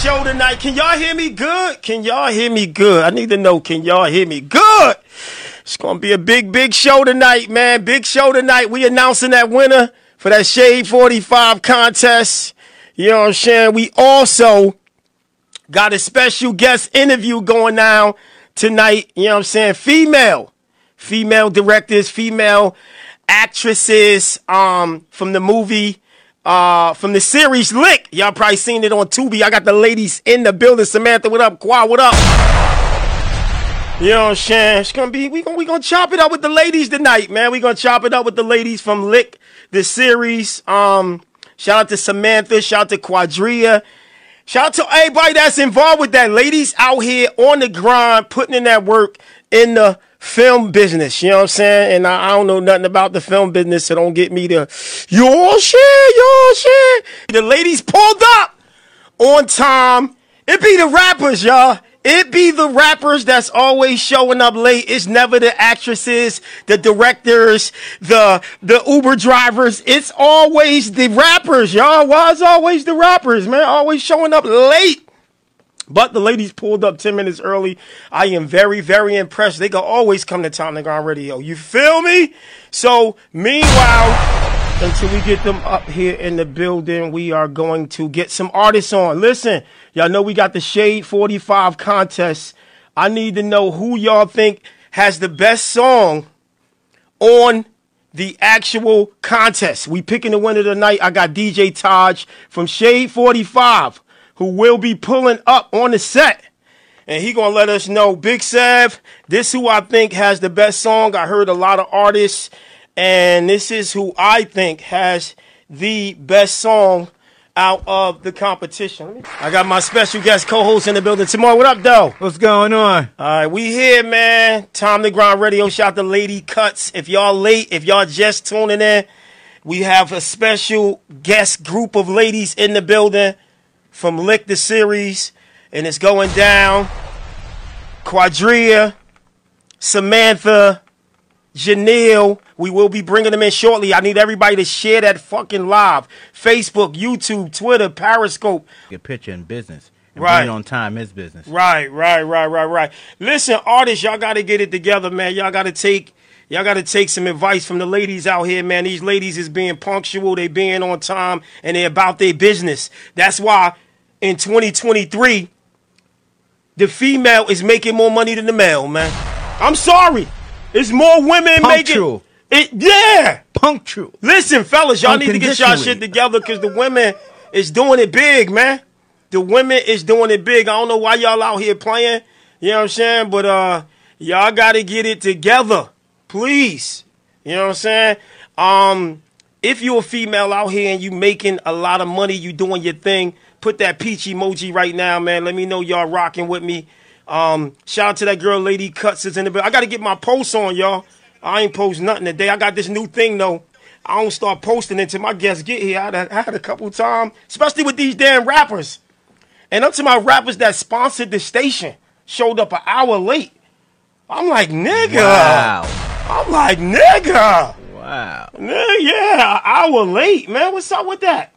show tonight. Can y'all hear me good? Can y'all hear me good? I need to know, can y'all hear me good? It's gonna be a big, big show tonight, man. Big show tonight. We announcing that winner for that Shade 45 contest. You know what I'm saying? We also got a special guest interview going down tonight. You know what I'm saying? Female, female directors, female actresses um, from the movie uh, from the series Lick. Y'all probably seen it on Tubi. I got the ladies in the building. Samantha, what up? Qua, what up? You know what I'm saying? It's gonna be we gonna we gonna chop it up with the ladies tonight, man. We gonna chop it up with the ladies from Lick, the series. Um, shout out to Samantha, shout out to Quadria, shout out to everybody that's involved with that. Ladies out here on the grind, putting in that work in the film business. You know what I'm saying? And I, I don't know nothing about the film business, so don't get me to your shit, your shit. The ladies pulled up on time. It be the rappers, y'all. It be the rappers that's always showing up late. It's never the actresses, the directors, the the Uber drivers. It's always the rappers, y'all. Why is always the rappers, man? Always showing up late. But the ladies pulled up 10 minutes early. I am very, very impressed. They can always come to Tom Ground Radio. You feel me? So, meanwhile, until we get them up here in the building, we are going to get some artists on. Listen, y'all know we got the Shade 45 contest. I need to know who y'all think has the best song on the actual contest. We picking the winner tonight. I got DJ Taj from Shade 45 who will be pulling up on the set. And he gonna let us know, Big Sev, this who I think has the best song. I heard a lot of artists, and this is who I think has the best song out of the competition. I got my special guest co-host in the building. Tamar, what up, though? What's going on? All right, we here, man. Time to Grind Radio. Shout to Lady Cuts. If y'all late, if y'all just tuning in, we have a special guest group of ladies in the building from Lick the Series, and it's going down. Quadria, Samantha, Janelle. We will be bringing them in shortly. I need everybody to share that fucking live. Facebook, YouTube, Twitter, Periscope. Get picture in business. And Right. On time is business. Right, right, right, right, right. Listen, artists, y'all got to get it together, man. Y'all got to take. Y'all got to take some advice from the ladies out here, man. These ladies is being punctual, they being on time, and they about their business. That's why in 2023, the female is making more money than the male, man. I'm sorry. It's more women Punctual. making it. Yeah. Punctual. Listen, fellas, y'all need to get y'all shit together because the women is doing it big, man. The women is doing it big. I don't know why y'all out here playing. You know what I'm saying? But uh, y'all got to get it together, please. You know what I'm saying? Um, if you're a female out here and you making a lot of money, you doing your thing, put that peach emoji right now, man. Let me know y'all rocking with me. Um, shout out to that girl, Lady Cuts is in the building. I got to get my posts on, y'all. I ain't post nothing today. I got this new thing though. I don't start posting until my guests get here. I had, a- I had a couple times, especially with these damn rappers. And up to my rappers that sponsored the station showed up an hour late. I'm like, nigga. Wow. I'm like, nigga. Wow. Yeah, an hour late, man. What's up with that?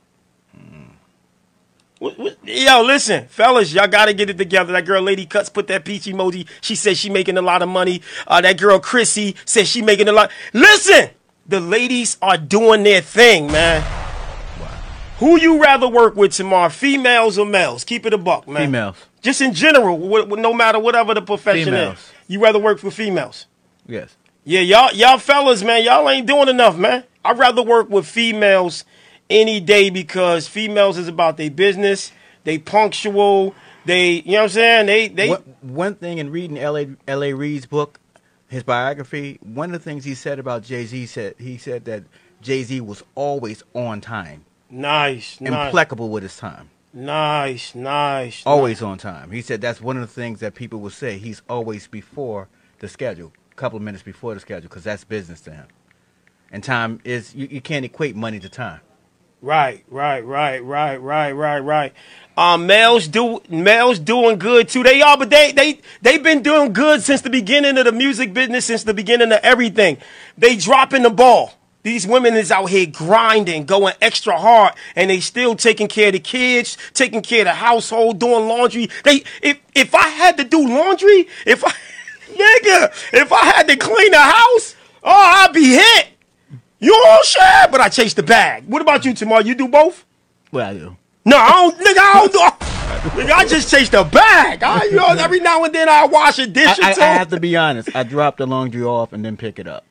What- what- Yo, listen, fellas, y'all gotta get it together. That girl, Lady Cuts, put that peach emoji. She says she making a lot of money. Uh, that girl, Chrissy, says she making a lot. Listen, the ladies are doing their thing, man. Who you rather work with Tamar, females or males? Keep it a buck, man. Females. Just in general, no matter whatever the profession Females. is, you rather work with females. Yes. Yeah, y'all, y'all fellas, man, y'all ain't doing enough, man. I'd rather work with females any day because females is about their business. They punctual. They, you know what I'm saying? They, they. One, one thing in reading L.A. L.A. Reid's book, his biography, one of the things he said about Jay Z said he said that Jay Z was always on time, Nice, nice, impeccable with his time, nice, nice. always on time. He said that's one of the things that people will say. He's always before the schedule, couple of minutes before the schedule, because that's business to him. And time is you, you can't equate money to time. Right, right, right, right, right, right, right. Um, males do males doing good too. They are, but they they they've been doing good since the beginning of the music business, since the beginning of everything. They dropping the ball. These women is out here grinding, going extra hard, and they still taking care of the kids, taking care of the household, doing laundry. They if if I had to do laundry, if I nigga, if I had to clean the house, oh I'd be hit. You all share, but I chase the bag. What about you, Tamar? You do both? Well, I do. No, I don't nigga, I don't do Nigga, I just chase the bag. I, you know, every now and then I wash a dish I, or I. I have to be honest. I drop the laundry off and then pick it up.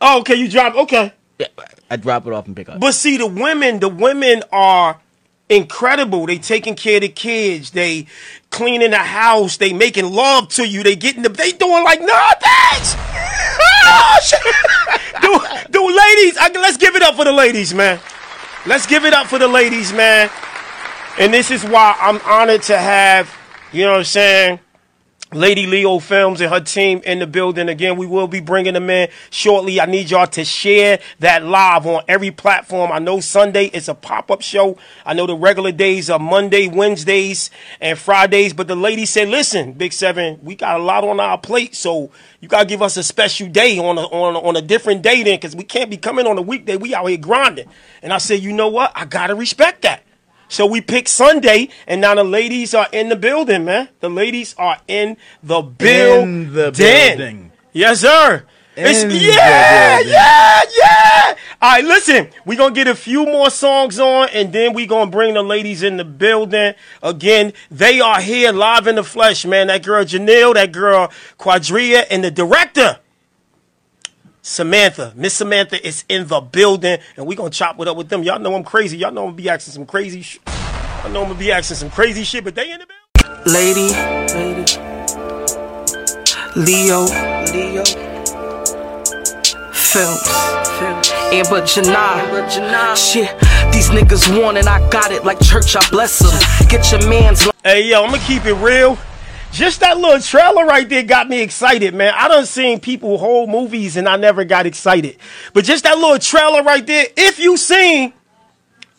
oh, okay, you drop okay. Yeah, I drop it off and pick up. But see, the women, the women are incredible. They taking care of the kids. They cleaning the house. They making love to you. They getting the. They doing like nah, thanks. oh, ladies? I, let's give it up for the ladies, man. Let's give it up for the ladies, man. And this is why I'm honored to have, you know what I'm saying, Lady Leo Films and her team in the building. Again, we will be bringing them in shortly. I need y'all to share that live on every platform. I know Sunday is a pop up show. I know the regular days are Monday, Wednesdays, and Fridays. But the lady said, listen, Big Seven, we got a lot on our plate. So you got to give us a special day on a, on, a, on a different day then because we can't be coming on a weekday. We out here grinding. And I said, you know what? I got to respect that. So we pick Sunday, and now the ladies are in the building, man. The ladies are in the building. In the building. Yes, sir. It's, In yeah, yeah, yeah. All right, listen, we're going to get a few more songs on, and then we're going to bring the ladies in the building. Again, they are here live in the flesh, man. That girl Janelle, that girl Quadria, and the director. Samantha, Miss Samantha is in the building, and we gonna chop it up with them. Y'all know I'm crazy. Y'all know I'm gonna be asking some crazy shit. I know I'm gonna be asking some crazy shit, but they in the building. Lady, lady, Leo, Leo, Films, Amber Janai, shit. These niggas want it, I got it like church, I bless them. Get your man's. Hey yo, I'm gonna keep it real. Just that little trailer right there got me excited, man. I done seen people whole movies and I never got excited. But just that little trailer right there, if you seen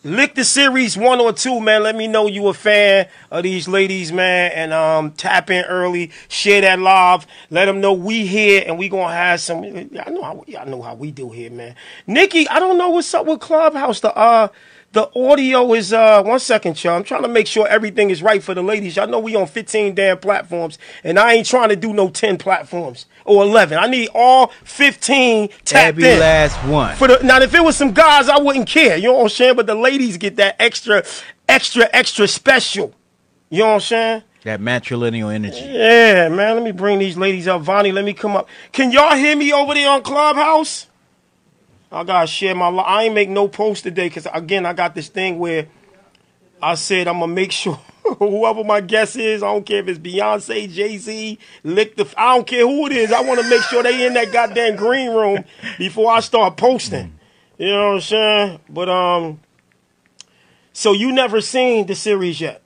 Lick the series one or two, man. Let me know you a fan of these ladies, man, and um tap in early, share that live. Let them know we here and we gonna have some. I know how y'all know how we do here, man. Nikki, I don't know what's up with Clubhouse. The uh the audio is uh one second, y'all. I'm trying to make sure everything is right for the ladies. Y'all know we on 15 damn platforms, and I ain't trying to do no 10 platforms or 11. I need all 15 tapped Every in. last one. For the now, if it was some guys, I wouldn't care. You know what I'm saying? But the ladies get that extra, extra, extra special. You know what I'm saying? that matrilineal energy. Yeah, man. Let me bring these ladies up. Vonnie, let me come up. Can y'all hear me over there on Clubhouse? I gotta share my. Li- I ain't make no post today because again, I got this thing where I said I'm gonna make sure whoever my guest is, I don't care if it's Beyonce, Jay Z, lick the. I don't care who it is. I want to make sure they in that goddamn green room before I start posting. You know what I'm saying? But um, so you never seen the series yet?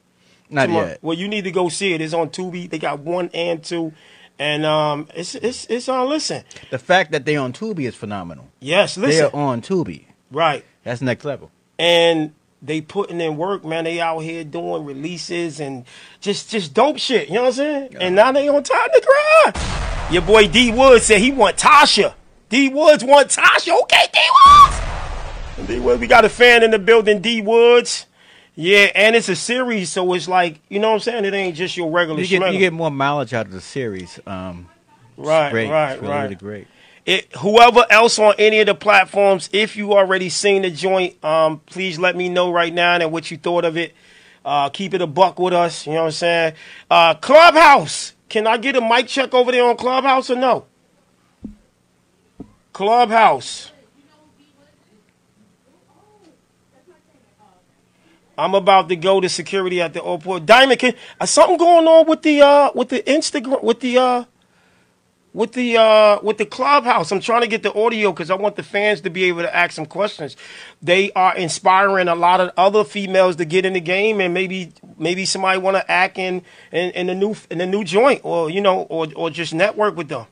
Not Tomorrow. yet. Well, you need to go see it. It's on Tubi. They got one and two, and um, it's it's it's on. Listen, The fact that they on Tubi is phenomenal. yes, they're on Tubi. right, That's next level. and they putting in work, man. They out here doing releases and just just dope shit. You know what I'm saying? And now they on time to grind. Your boy D Woods said he want Tasha. D Woods want Tasha. Okay, D Woods. D Woods, we got a fan in the building. D Woods. Yeah, and it's a series, so it's like you know what I'm saying. It ain't just your regular. You get you get more mileage out of the series. Um, right, great. right, really, right. really great. it, whoever else on any of the platforms, if you already seen the joint, um, please let me know right now and what you thought of it. Uh, keep it a buck with us. You know what I'm saying? Uh, Clubhouse. Can I get a mic check over there on Clubhouse or no? Clubhouse. I'm about to go to security at the airport. Diamond, can, uh, something going on with the uh, with the Instagram with the uh, with the uh with the clubhouse. I'm trying to get the audio because I want the fans to be able to ask some questions. They are inspiring a lot of other females to get in the game, and maybe maybe somebody want to act in, in in the new in the new joint, or you know, or or just network with them.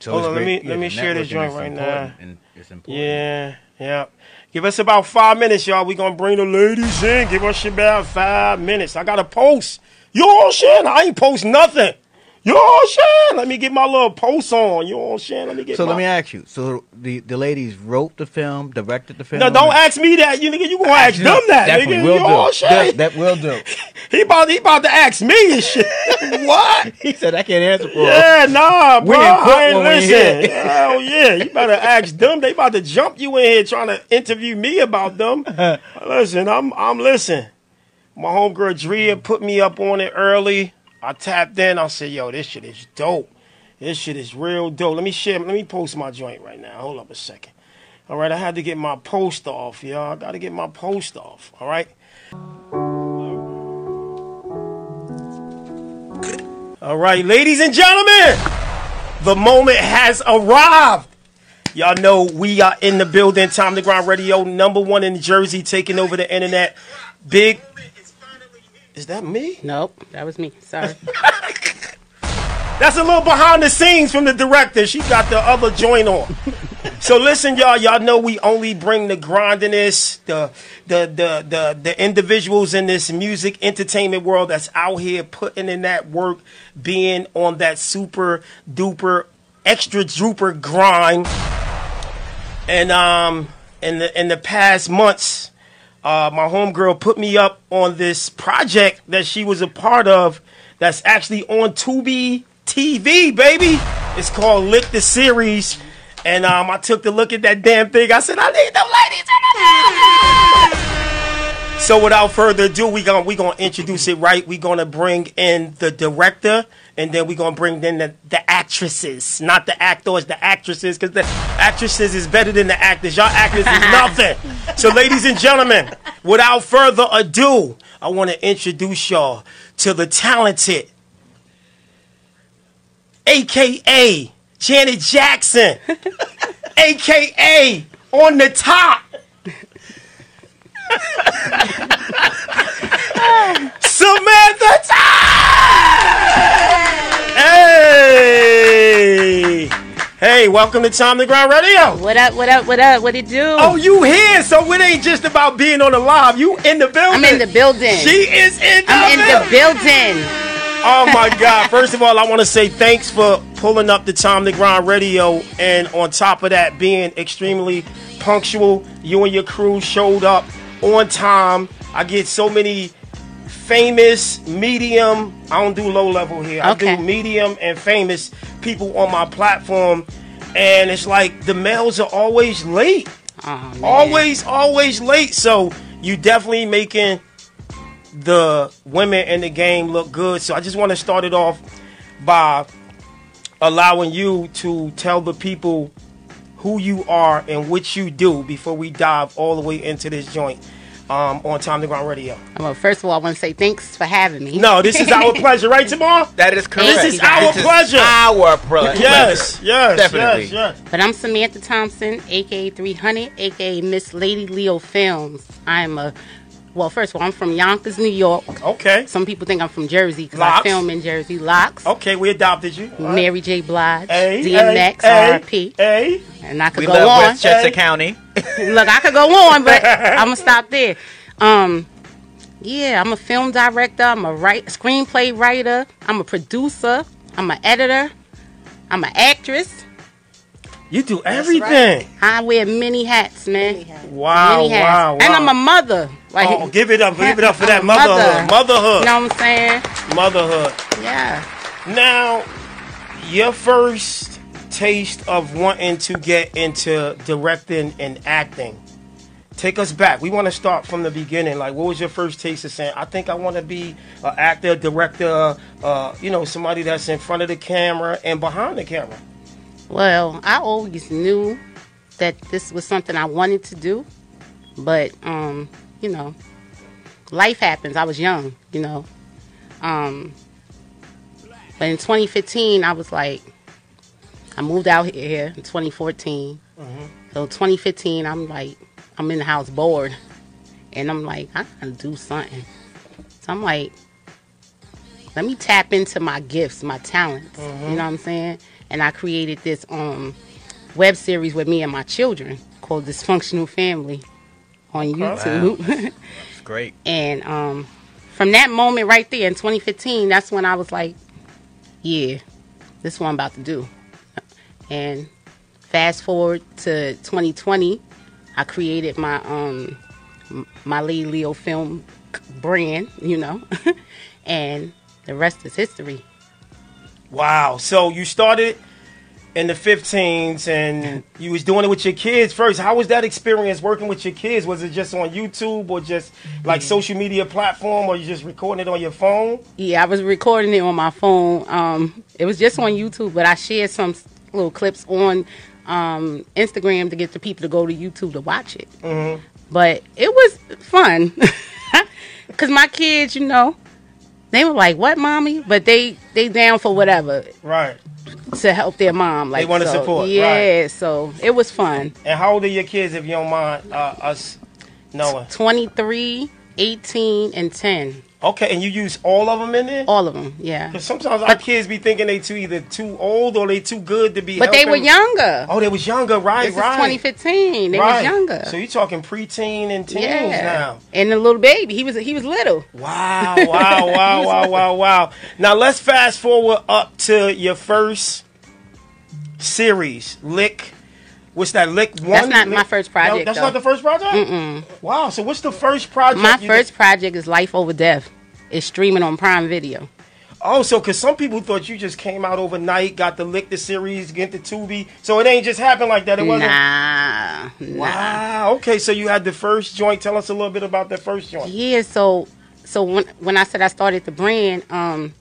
So Hold on, let me- let me share this joint right now. And it's important. Yeah, yeah. Give us about five minutes, y'all. We gonna bring the ladies in. Give us about five minutes. I got to post. You all shit. I ain't post nothing. You know what I'm saying? Let me get my little post on. You know what I'm saying? Let me get So my... let me ask you. So the the ladies wrote the film, directed the film. No, don't ask me that. You nigga, you gonna ask them that, Definitely nigga. will you know what I'm do. saying? That, that will do. He about he about to ask me and shit. what? He said I can't answer for him. Yeah, nah, bro. in court I ain't when listen. here. Hell yeah, you better ask them. They about to jump you in here trying to interview me about them. listen, I'm I'm listen. My homegirl Driyah put me up on it early. I tapped in. I said, "Yo, this shit is dope. This shit is real dope. Let me share. Let me post my joint right now. Hold up a second. All right, I had to get my post off, y'all. I got to get my post off. All right. All right, ladies and gentlemen, the moment has arrived. Y'all know we are in the building. Time to Grind Radio, number one in Jersey, taking over the internet. Big. Is that me? Nope, that was me. Sorry. That's a little behind the scenes from the director. She got the other joint on. So listen, y'all. Y'all know we only bring the grindiness, the the the the the individuals in this music entertainment world that's out here putting in that work, being on that super duper extra duper grind. And um, in the in the past months, uh, my homegirl put me up on this project that she was a part of. That's actually on Tubi TV, baby. It's called Lick the Series. And um, I took the look at that damn thing. I said, I need them ladies So without further ado, we gonna we gonna introduce it right. we're gonna bring in the director, and then we're gonna bring in the, the actresses, not the actors, the actresses, because the actresses is better than the actors. Y'all actors is nothing. So, ladies and gentlemen, without further ado, I want to introduce y'all to the talented, aka Janet Jackson, aka on the top. Samantha Time! Hey! Hey, welcome to Time to Grind Radio. what up? What up? What up? What it do? Oh, you here, so it ain't just about being on the live. You in the building. I'm in the building. She is in the building. I'm in the building. Oh my God! First of all, I want to say thanks for pulling up the Time to Grind Radio, and on top of that, being extremely punctual. You and your crew showed up on time. I get so many famous, medium. I don't do low level here. I do medium and famous people on my platform, and it's like the males are always late. Oh. Always, always late. So you definitely making the women in the game look good. So I just want to start it off by allowing you to tell the people who you are and what you do before we dive all the way into this joint um, on Time to Grind Radio. Well, first of all, I want to say thanks for having me. No, this is our pleasure, right, Tamar? That is correct. This is our pleasure. Our pleasure. Yes, yes, Definitely. yes, yes. But I'm Samantha Thompson, aka 300, aka Miss Lady Leo Films. I'm a, well, first of all, I'm from Yonkers, New York. Okay, Some people think I'm from Jersey because I film in Jersey. Lox. okay, we adopted you. All right. Mary J. Blige, Hey, DMX, hey, RP. Hey, And I could We go love on. Westchester Hey. County. Look, I could go on, but I'm gonna stop there. Um, yeah, I'm a film director. I'm a write screenplay writer. I'm a producer. I'm an editor. I'm an actress. You do everything. I wear many hats, man. Wow, Many hats. wow, wow. And I'm a mother. Like, Oh, give it up, give it up for that I'm a motherhood, mother. motherhood, You know what I'm saying? motherhood. Yeah. Now, your first taste of wanting to get into directing and acting. Take us back. We want to start from the beginning. Like, what was your first taste of saying, I think I want to be an actor, director, uh, you know, somebody that's in front of the camera and behind the camera? Well, I always knew that this was something I wanted to do, but um, you know, life happens. I was young, you know. Um, but in 2015, I was like, I moved out here in 2014. So 2015, I'm like, I'm in the house bored, and I'm like, I gotta do something. So I'm like, let me tap into my gifts, my talents. You know what I'm saying? And I created this um web series with me and my children called Dysfunctional Family on YouTube. It's great. and um from that moment right there in 2015, that's when I was like, yeah, this is what I'm about to do. And fast forward to 2020, I created my um my Lady Leo film brand, you know, and the rest is history. Wow. So you started in the 15s and you was doing it with your kids first. How was that experience working with your kids? Was it just on YouTube or just like social media platform or you just recording it on your phone? Yeah, I was recording it on my phone. Um, it was just on YouTube, but I shared some little clips on um, Instagram to get the people to go to YouTube to watch it. But it was fun because my kids, you know, they were like, "What, mommy?" But they they down for whatever Right. to help their mom. Like they wanna so, support, Yeah, so it was fun. And how old are your kids if you don't mind uh, us knowing? 23, 18, and 10. Okay, and you use all of them in there? All of them, yeah. Because sometimes our kids be thinking they too either too old or they too good to be. But they were younger. Oh, they was younger, right? this right. is 2015. They right. was younger. So you're talking preteen and teens yeah. now? And the little baby, he was he was little. Wow, wow, wow, wow, wow, wow. Now let's fast forward up to your first series, Lick. What's that, Lick One? That's not Lick- my first project, No, that's though. not the first project. Mm-mm. Wow. So what's the first project? My first did? project is Life Over Death. It's streaming on Prime Video. Oh, so because some people thought you just came out overnight, got the Lick the series, get the Tubi. So it ain't just happened like that. It wasn't. Nah, nah. Wow. Okay, so you had the first joint. Tell us a little bit about that first joint. Yeah, so so when when I said I started the brand, um,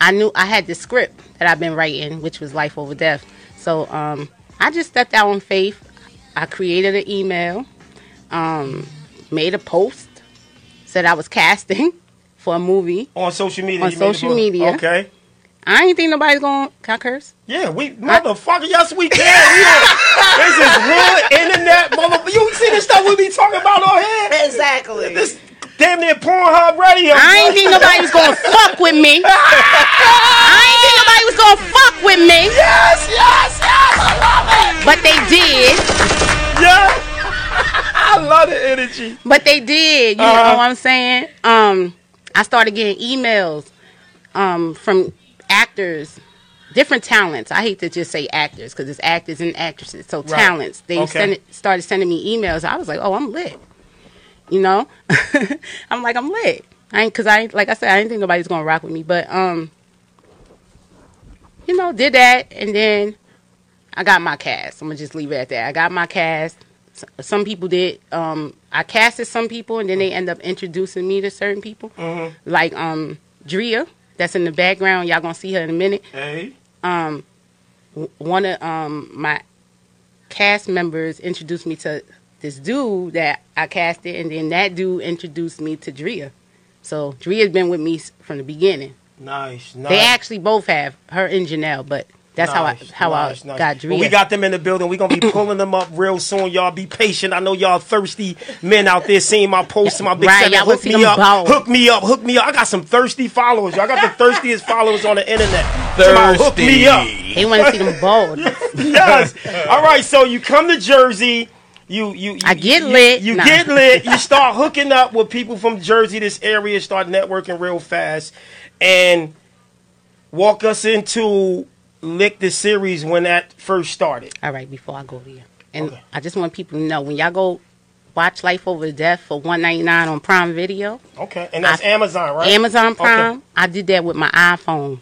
I knew I had the script that I've been writing, which was Life Over Death. So um, I just stepped out on faith. I created an email, um, made a post, said I was casting for a movie. On social media. On you made the social media. Okay. I ain't think nobody's going. Can I curse? Yeah, we motherfucker. Yes, we can. We on- this is hood internet, motherfucker. You see this stuff we be talking about on here? Exactly. This damn near Pornhub radio. I ain't think nobody was gonna fuck with me. I ain't think nobody was gonna fuck with me, Yes, they did. Yeah. I love the energy. But they did. You Uh-huh. know what I'm saying? Um, I started getting emails um, from actors, different talents. I hate to just say actors because it's actors and actresses. So Right. talents. They Okay. send it, started sending me emails. I was like, oh, I'm lit. You know, I'm like, I'm lit. I ain't because I ain't like I said, I didn't think nobody's gonna rock with me, but um, you know, did that, and then I got my cast. I'm gonna just leave it at that. I got my cast. Some people did. Um, I casted some people, and then they end up introducing me to certain people, like um, Driyah. That's in the background. Y'all gonna see her in a minute. Hey. Um, w- one of um my cast members introduced me to this dude that I casted, and then that dude introduced me to Driyah. So Driyah's been with me from the beginning. Nice, nice. They actually both have her and Janelle, but that's Nice, how I how nice, I nice. got Driyah. Well, we got them in the building. We're gonna be pulling them up real soon. Y'all be patient. I know y'all thirsty men out there seeing my posts and my big Right, seven. y'all wanna Hook see me them up. ball. Hook me up. Hook me up. I got some thirsty followers. Y'all got the thirstiest followers on the internet. Somebody Hook me up. they want to see them bold. yes. All right. So you come to Jersey. You you, you I get you- lit. You Nah. get lit. You start hooking up with people from Jersey, this area. Start networking real fast, and walk us into lick the series when that first started. All right, before I go there, and Okay. I just want people to know when y'all go watch Life Over Death for one ninety nine on Prime Video, Okay, and that's I- Amazon, right? Amazon Okay. Prime. I did that with my iPhone,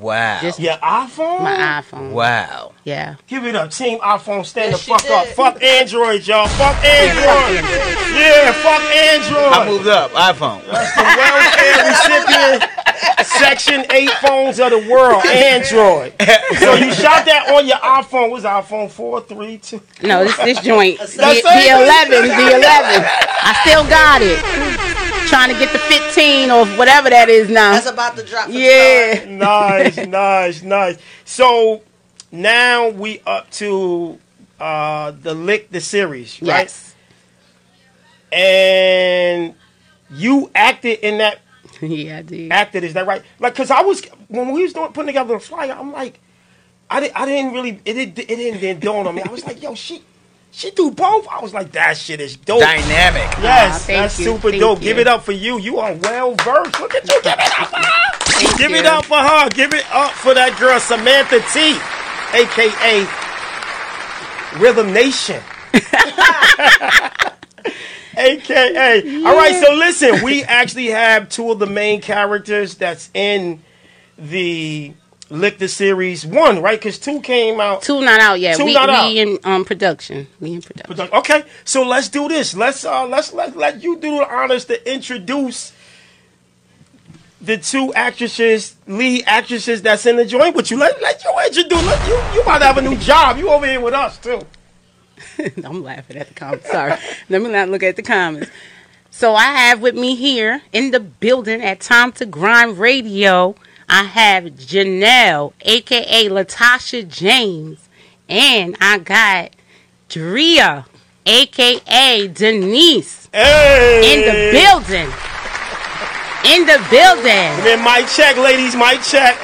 Wow. Just- Your iPhone. my iPhone. wow. Yeah, Give it up, Team iPhone. Stand Yes, the she fuck up. Fuck Android, y'all. Fuck fuck Android. Android. Yeah, fuck Android. I moved up. iPhone. the welfare recipient section eight phones of the world, Android. So you shot that on your iPhone. What's iPhone four, three, two? no, this this joint, the, That's the it? eleven, the eleven. I still got it. Trying to get the fifteen or whatever that is now. That's about to drop. for Yeah. Nice, nice, nice. So now we up to uh the lick the series, right? Yes. And you acted in that yeah, I did. acted. Is that right? Like, cause I was when we was doing putting together the flyer, I'm like, I didn't, I didn't really, it didn't, it didn't, didn't dawn on me. I was like, yo, she, she do both. I was like, that shit is dope. Dynamic. Yes, Aw, that's you, super thank dope. you. Give it up for you. You are well versed. Look at you. Give it up. Thank Give you. it up for her. Give it up for that girl, Samantha T, aka Rhythm Nation. AKA. All right, so listen, we actually have two of the main characters that's in the Lick the Series one, right? Because two came out. Two not out yet. Two we, not we out. in um production. We in production. Okay, so let's do this. Let's uh let's let let you do the honors to introduce the two actresses, lead actresses that's in the joint with you. Let let you do. Let you you about to have a new job. You over here with us too. I'm laughing at the comments. Sorry. Let me not look at the comments. So I have with me here in the building at Time to Grind Radio, I have Janelle, aka Latasha James, and I got Driyah, aka Denise, Hey, in the building. In the building. Then mic check, ladies. Mic check.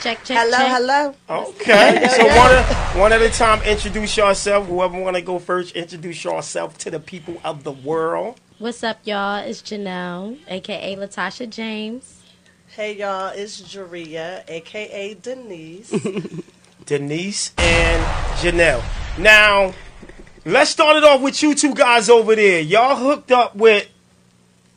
Check, check, Hello, check. hello. Okay. So one at, one at a time. Introduce yourself. Whoever want to go first, introduce yourself to the people of the world. What's up, y'all? It's Janelle, aka Latasha James. Hey y'all, it's Driyah, aka Denise. Denise and Janelle. Now, let's start it off with you two guys over there. Y'all hooked up with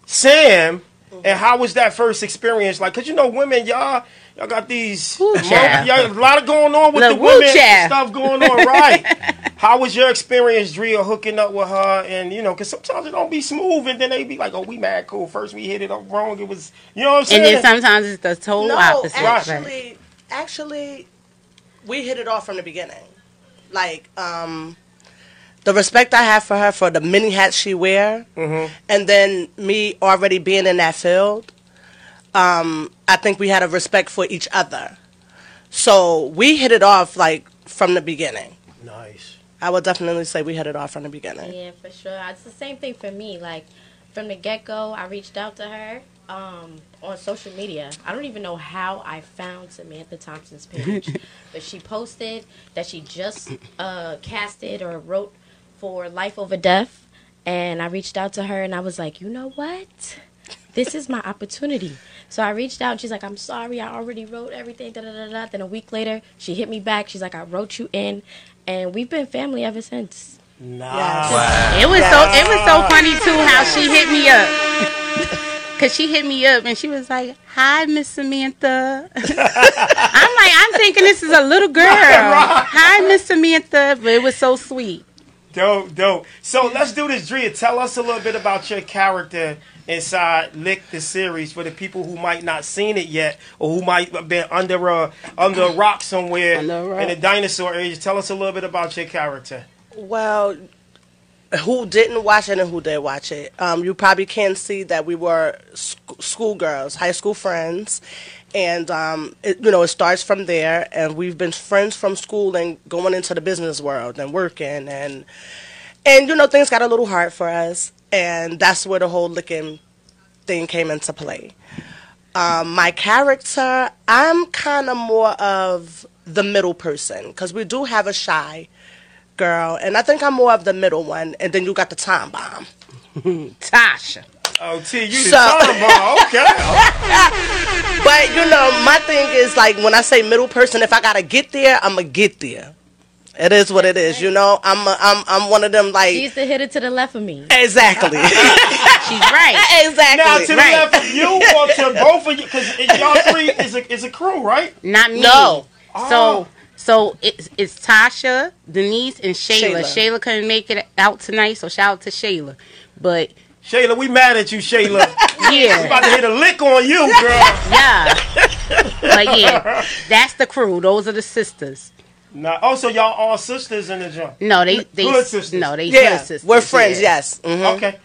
Sam, and how was that first experience like? Cause you know, women, y'all, y'all got these, Ooh, mo- child. y'all, a lot of going on with The the, women, stuff going on, right? how was your experience, Driyah, hooking up with her? And you know, cause sometimes it don't be smooth, and then they be like, "Oh, we mad cool." First we hit it up wrong. It was, you know what I'm saying? And then sometimes it's the total no, opposite. actually, actually, we hit it off from the beginning. Like, um, the respect I have for her for the many hats she wear, and then me already being in that field, um, I think we had a respect for each other. So we hit it off like from the beginning. nice. I would definitely say we hit it off from the beginning. Yeah, for sure. It's the same thing for me. Like, from the get go, I reached out to her um, on social media. I don't even know how I found Samantha Thompson's page, but she posted that she just uh, casted or wrote for Life Over Death. And I reached out to her and I was like, you know what? This is my opportunity. So I reached out and she's like, I'm sorry, I already wrote everything. Da, da, da, da. Then a week later, she hit me back. She's like, I wrote you in. And we've been family ever since. Nice. It was so it was so funny too how she hit me up. Cause she hit me up and she was like, "Hi, Miss Samantha." I'm like, I'm thinking this is a little girl. Hi, Miss Samantha, but it was so sweet. Dope, dope. So let's do this, Driyah. Tell us a little bit about your character inside Lick the series for the people who might not seen it yet, or who might have been under a under a rock somewhere in the dinosaur age. Tell us a little bit about your character. Well, who didn't watch it and who did watch it? Um, you probably can see that we were sc- schoolgirls, high school friends, and um, it, you know it starts from there. And we've been friends from school and going into the business world and working and and you know things got a little hard for us, and that's where the whole licking thing came into play. Um, my character, I'm kind of more of the middle person because we do have a shy girl, and I think I'm more of the middle one. And then you got the time bomb. Tasha. Oh, T, you the So- time bomb. Okay. But you know, my thing is like when I say middle person, if I gotta get there, I'ma get there. It is what it is, you know. I'm a, I'm I'm one of them like She's the hitter to the left of me. exactly, She's right. exactly. now to the Right. left of you or to both of you, because y'all three is a is a crew, right? Not me. No. Oh. So so it's it's Tasha, Denise, and Shayla. Shayla. Shayla couldn't make it out tonight, so shout out to Shayla. But Shayla, we mad at you, Shayla. yeah. We yeah, about to hit a lick on you, girl. yeah. but yeah, that's the crew. Those are the sisters. Nah, oh, so y'all all sisters in the jump. No, they they Hood sisters. no they yeah, hood sisters. we're friends. yeah. Yes. mhm. Okay.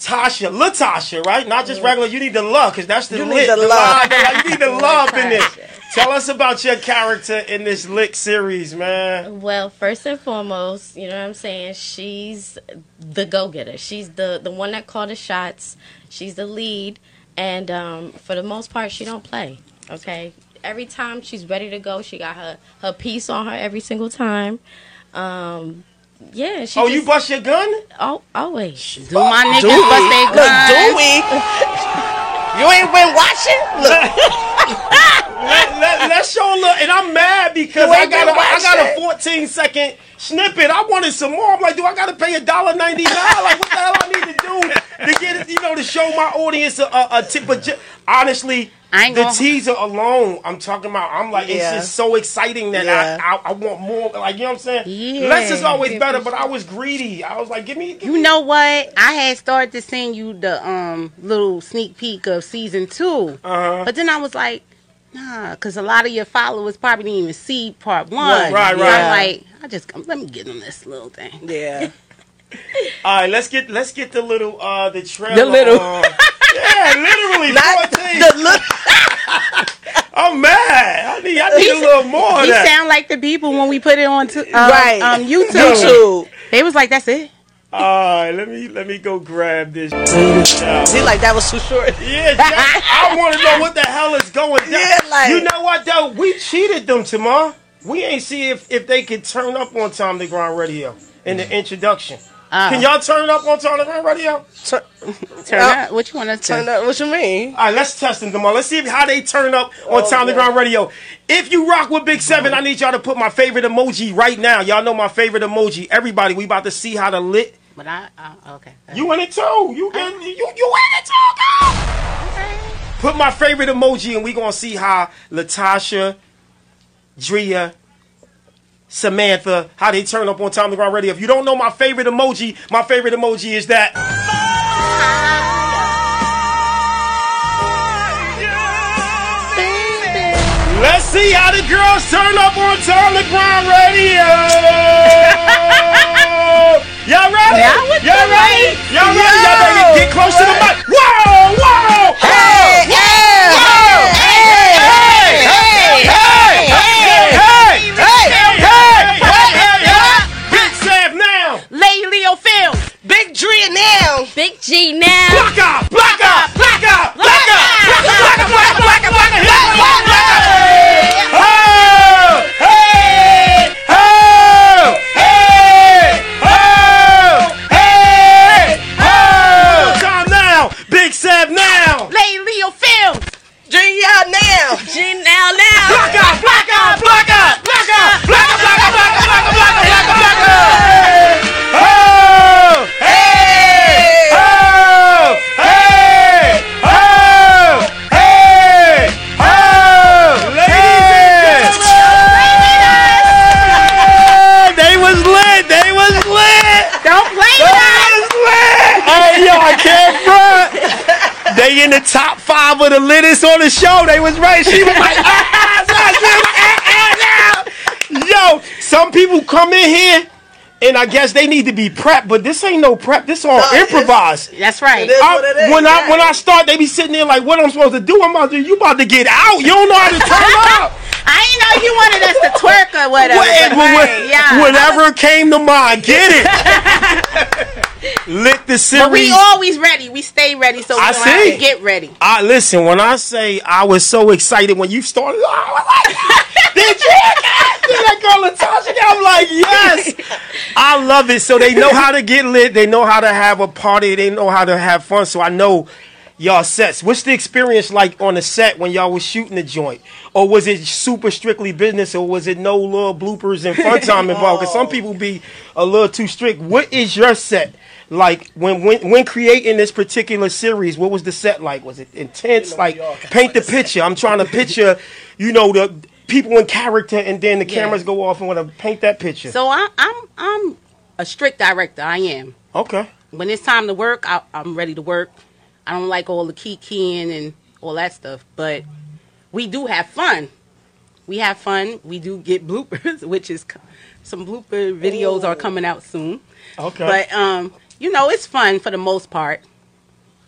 Tasha, Latasha, right? Not just regular. You need the love, because that's the You lit. need the love. love, like, you need the love in this. Tell us about your character in this lick series, man. Well, first and foremost, you know what I'm saying? She's the go getter. She's the, the one that called the shots. She's the lead. And um, for the most part, she don't play. Okay? Every time she's ready to go, she got her, her piece on her every single time. Um, yeah, she Oh, just, you bust your gun? oh, always. Do my niggas bust their Look, guns? do we? You ain't been watching? Look, let, let, let's show a little, and I'm mad because I got, a, I got a 14 second snippet. I wanted some more. I'm like, do I got to pay a dollar ninety nine? Like, what the hell I need to do to get it? You know, to show my audience a, a, a tip. But ju- honestly, I ain't the gonna- teaser alone, I'm talking about. I'm like, Yeah. it's just so exciting that Yeah. I, I I want more. Like, you know what I'm saying? Yeah. Less is always better. But I was greedy. I was like, give me. Give You me know what? I had started to send you the um little sneak peek of season 2 Uh-huh. but then I was like, nah, because a lot of your followers probably didn't even see part one. Right, right, So right. I'm like, I just let me get them this little thing. yeah. All right, let's get let's get the little uh the trailer. The little- on. yeah, literally Not 14. the look. I'm mad. I need I need a little more of that. sound like the people when we put it on to, um, Right. um, YouTube. YouTube. They was like, that's it. All right, let me let me go grab this. Yeah, See, like that was too short. Jack, I want to know what the hell is going down. Yeah, like- you know what though? We cheated them tomorrow. We ain't see if if they could turn up on Time to Grind Radio in the introduction. Uh, Can y'all turn it up on Time to Grind Radio? Turn, turn uh, up? What you want to? turn up. What you mean? All right, let's test them tomorrow. Let's see how they turn up on Oh, Time to yeah. Grind Radio. If you rock with Big Seven, I need y'all to put my favorite emoji right now. Y'all know my favorite emoji. Everybody, we about to see how the lit. But I, uh, okay. You in it too. You in, you you in it too, girl. Put my favorite emoji, and we gonna see how Latasha, Driyah, Samantha, how they turn up on Time to Grind Radio. If you don't know my favorite emoji, my favorite emoji is that. Let's see how the girls turn up on Time to Grind Radio. Y'all ready? Y'all ready? Y'all ready? Y'all Yo. get close to the mic. Whoa, whoa, Hey, whoa, hey, whoa, block out, block out, block out, block out, block out. Hit me, block out. Oh, hey, oh, hey, oh, hey, oh. Time now, Big Sam now. Lady Leo Film. Driyah now. G now now. Block They in the top five of the littest on the show. They was right. She was like, ah, ah, ah, ah, ah. yo, some people come in here and I guess they need to be prepped, but this ain't no prep. This all it's- improvised. That's right. Is I- what it is. when I when I start, they be sitting there like, "What I'm supposed to do? I'm about to. You about to get out? You don't know how to turn up." I ain't know you wanted us to twerk or whatever. What- hey, yeah. whatever came to mind, get it. Lit the series. But we always ready. We stay ready, so we I see. get ready. I listen when I say I was so excited when you started. I was like, "Did you hear that? Did that girl Latasha?" I'm like, "Yes." I love it. So they know how to get lit. They know how to have a party. They know how to have fun. So I know y'all sets. What's the experience like on the set when y'all was shooting the joint, or was it super strictly business, or was it no little bloopers and fun time involved? Because some people be a little too strict. What is your set? Like when, when when creating this particular series, what was the set like? Was it intense? Like paint the picture. I'm trying to picture, you know, the people in character, and then the Yeah. cameras go off and want to paint that picture. So I, I'm I'm a strict director. I am. okay, When it's time to work, I, I'm ready to work. I don't like all the key keying and all that stuff, but we do have fun. We have fun. We do get bloopers, which is some blooper videos are coming out soon. okay. But um, you know, it's fun for the most part.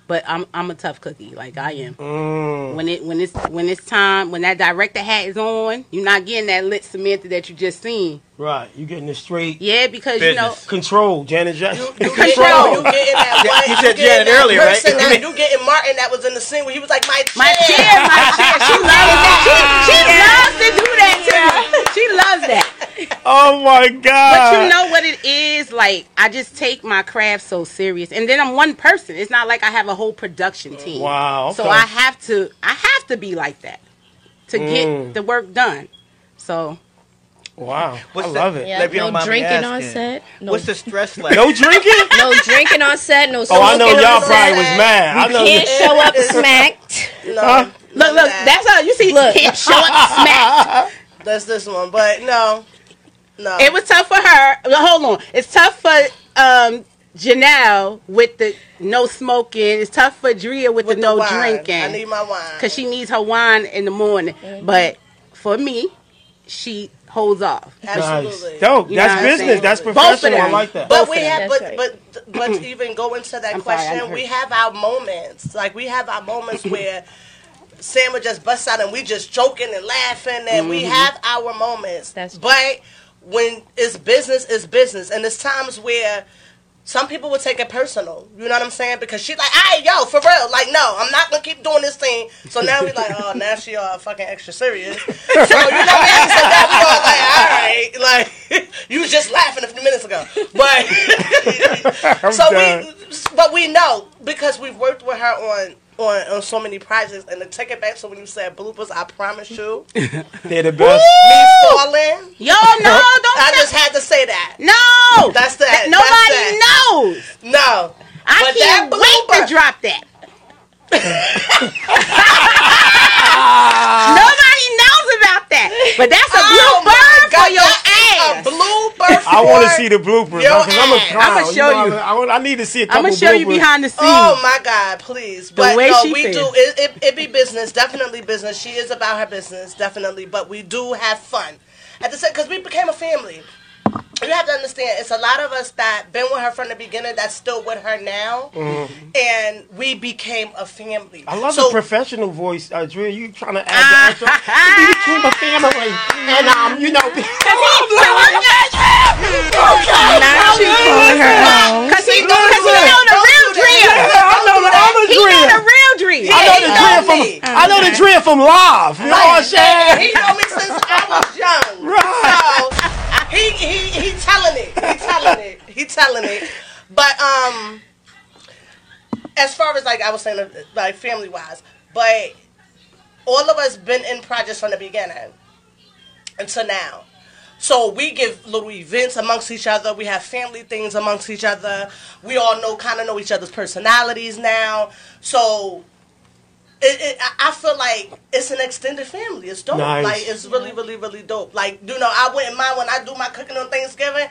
But I'm I'm a tough cookie, like I am. Mm. When it when it's when it's time when that director hat is on, you're not getting that lit Samantha that you just seen. right, you getting the straight Yeah, because you know control, Janet Jackson. You Control. getting, you getting that one, you said getting Janet earlier, right? person That, you getting Martin that was in the scene where he was like, my chair. my chair, my chair. She loves that. She, she loves to do that too. She loves that. oh my god! But you know what it is? like I just take my craft so serious, and then I'm one person. It's not like I have a whole production team. Wow, So. I have to, I have to be like that to Mm. get the work done. So Wow, What's I the- love it. Yeah, no on my drinking on set. No, What's the stress like? No drinking? no drinking on set. No Oh, I know y'all set. probably was mad. I know. Can't show up smacked. No, Huh? look, look, that's how you see. Look. can't show up smacked. That's this one. But no, no. It was tough for her. Hold on, it's tough for um Janelle with the no smoking. It's tough for Drea with, with the no wine. drinking. I need my wine because she needs her wine in the morning. But for me, she holds off. absolutely. Nice. Dope. You That's business. saying? That's Both of professional. I them. like that. But Both we have, That's but right. but but to even go into that I'm question, heard. we have our moments. Like we have our moments where Sam would just bust out and we just joking and laughing, and we Mm-hmm. have our moments. That's- but when it's business, it's business, and there's times where. Some people would take it personal, you know what I'm saying? Because she's like, "Hey, yo, for real, like, no, I'm not gonna keep doing this thing." So now we're like, "Oh, now she all fucking extra serious." So you know what I mean? So now we all like, "All right, like, you was just laughing a few minutes ago," but so done. we, but we know because we've worked with her on on on so many projects. And to take it back to when you said bloopers, I promise you, They're the best. me falling. Yo, no, don't. I just had to say that. no. That's that. Nobody that's knows. No, I But can't that wait to drop that. Nobody knows about that, but that's a Oh blue bird God, for your that's ass. A blue bird. I want to see the bloopers your because I'm a ass. clown. I'ma show know, you. I, I, I need to see a couple I'm gonna show you behind the oh, scenes. Oh my God! Please, but way no, she we feels. do. It, it, it be business, definitely business. She is about her business, definitely. But we do have fun at the same because we became a family. You have to understand, it's a lot of us that been with her from the beginning that's still with her now, and we became a family. Mm-hmm. I love so, the professional voice, uh, Drew. You trying to add the extra? we became a family, and um, you know. Now she calling her own. Cause he, cause he know the real Drea. I know the other He know Drea. the real Drea. I know the know Drea from. me. I know the Drea from live. You know what I'm saying? He know me since I was young. Right. So he he telling it. He telling it. He telling it. But um, as far as like I was saying, like family wise, but all of us been in projects from the beginning until now. So we give little events amongst each other. We have family things amongst each other. We all know kind of know each other's personalities now. So it, it, I I feel like it's an extended family. It's dope. Nice. Like it's really, really, really dope. Like you know, I wouldn't mind when I do my cooking on Thanksgiving.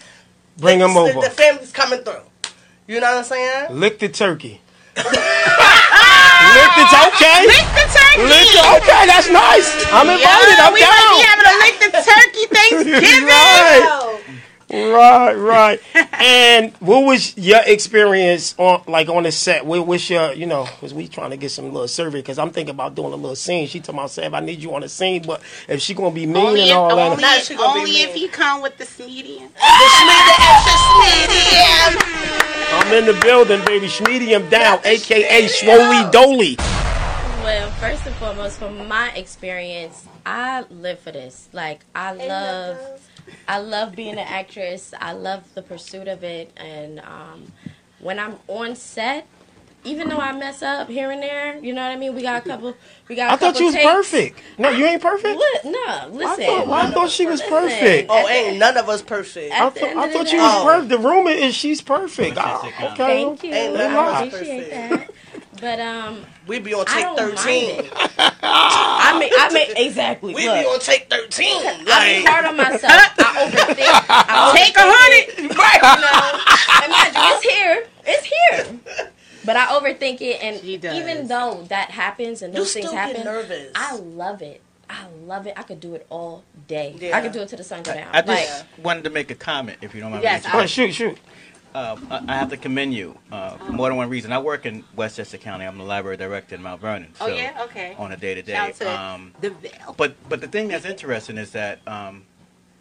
Bring them over. The, the family's coming through. You know what I'm saying? Lick the turkey. Lick the okay. Lick the turkey. Lick the, okay, that's nice. I'm invited. Yo, I'm we down. might be having to lick the turkey Thanksgiving. Right. Right, right. and what was your experience on, like, on the set? What was your, you know, because we trying to get some little survey? Because I'm thinking about doing a little scene. She told myself, I need you on the scene, but if she gonna be mean Only, and if, all only, that, Now if, she gonna be only if mean. he come with the medium. I'm in the building, baby. Schmedium down, aka Swoley Doley. Well, first and foremost, from my experience, I live for this. Like, I love, I love being an actress. I love the pursuit of it, and um, when I'm on set, even though I mess up here and there, you know what I mean. We got a couple. We got. I I thought you was perfect. No, you ain't perfect. Li- no, I listen. thought, I thought she was Listen. perfect. Oh, ain't none of us perfect. I, At the thought end I thought you day- was perfect. The rumor is she's perfect. Statistic, huh? okay. Thank you. Ain't none I appreciate perfect. that. But um, We be on I take don't mind thirteen. it. I mean, I mean, exactly. We Look, be on take thirteen. I be hard on myself. I overthink. I Take a overthink it. hundred. You know, imagine it's here. It's here. But I overthink it, and even though that happens and you those things still happen, nervous. I love it. I love it. I could do it all day. Yeah. I could do it till the sun go down. I just like, wanted to make a comment, if you don't mind. Yes, me. Oh, shoot, shoot. Uh, I I have to commend you uh, for more than one reason. I work in Westchester County. I'm the library director in Mount Vernon. Oh, yeah? Okay. On a day to day. Um, the Bell. But but the thing that's interesting is that um,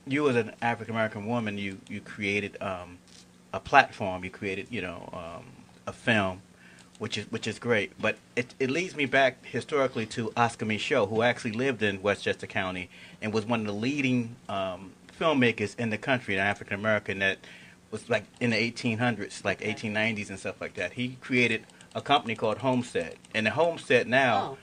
you as an African American woman, you you created um, a platform. You created you know um, a film, which is which is great. But it it leads me back historically to Oscar Micheaux, who actually lived in Westchester County and was one of the leading um, filmmakers in the country, an African American that was like in the 1800s, like 1890s and stuff like that. He created a company called Homestead, and the Homestead now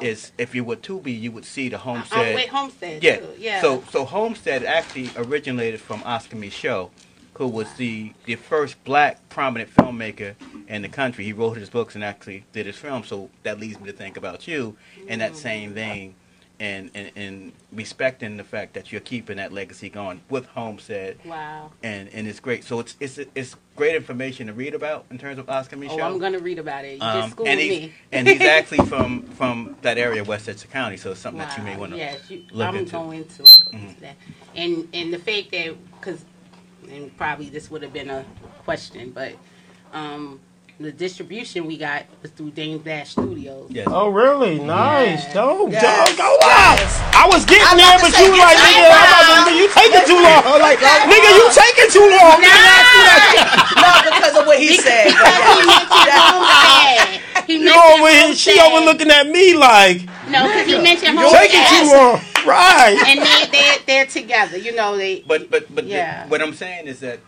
is if you were to be, you would see the uh, Homestead. Oh, I'm with Homestead. Yeah. too. yeah. So so Homestead actually originated from Oscar Micheaux, who was the the first black prominent filmmaker in the country. He wrote his books and actually did his film. So that leads me to think about you in that mm-hmm. same vein. And, and, and respecting the fact that you're keeping that legacy going with Homestead, wow. and, and it's great. So it's it's it's great information to read about in terms of Oscar Micheaux. Oh, I'm gonna read about it. You Um, just and he's, me. and he's actually from from that area, Westchester County. So it's something that you may want to Yes, you, look I'm into. going to that. And and the fact that because and probably this would have been a question, but um, the distribution we got was through Dame Dash Studios. Yes. Oh, really? Nice. Yeah. Oh, dope, Yes. dope. Go out. Yes. I was getting I'm there, but you get like, your nigga, head I'm like, down. nigga, you taking too long. Like, nigga, you taking too long. Nigga, no, because of what he said. Because he mentioned Homestead. He you mentioned over here, she Homestead. over looking at me like, No, because he mentioned her. you taking Homestead. too long. Right. And they they they're together. You know they. But but but the- Yeah. what I'm saying is that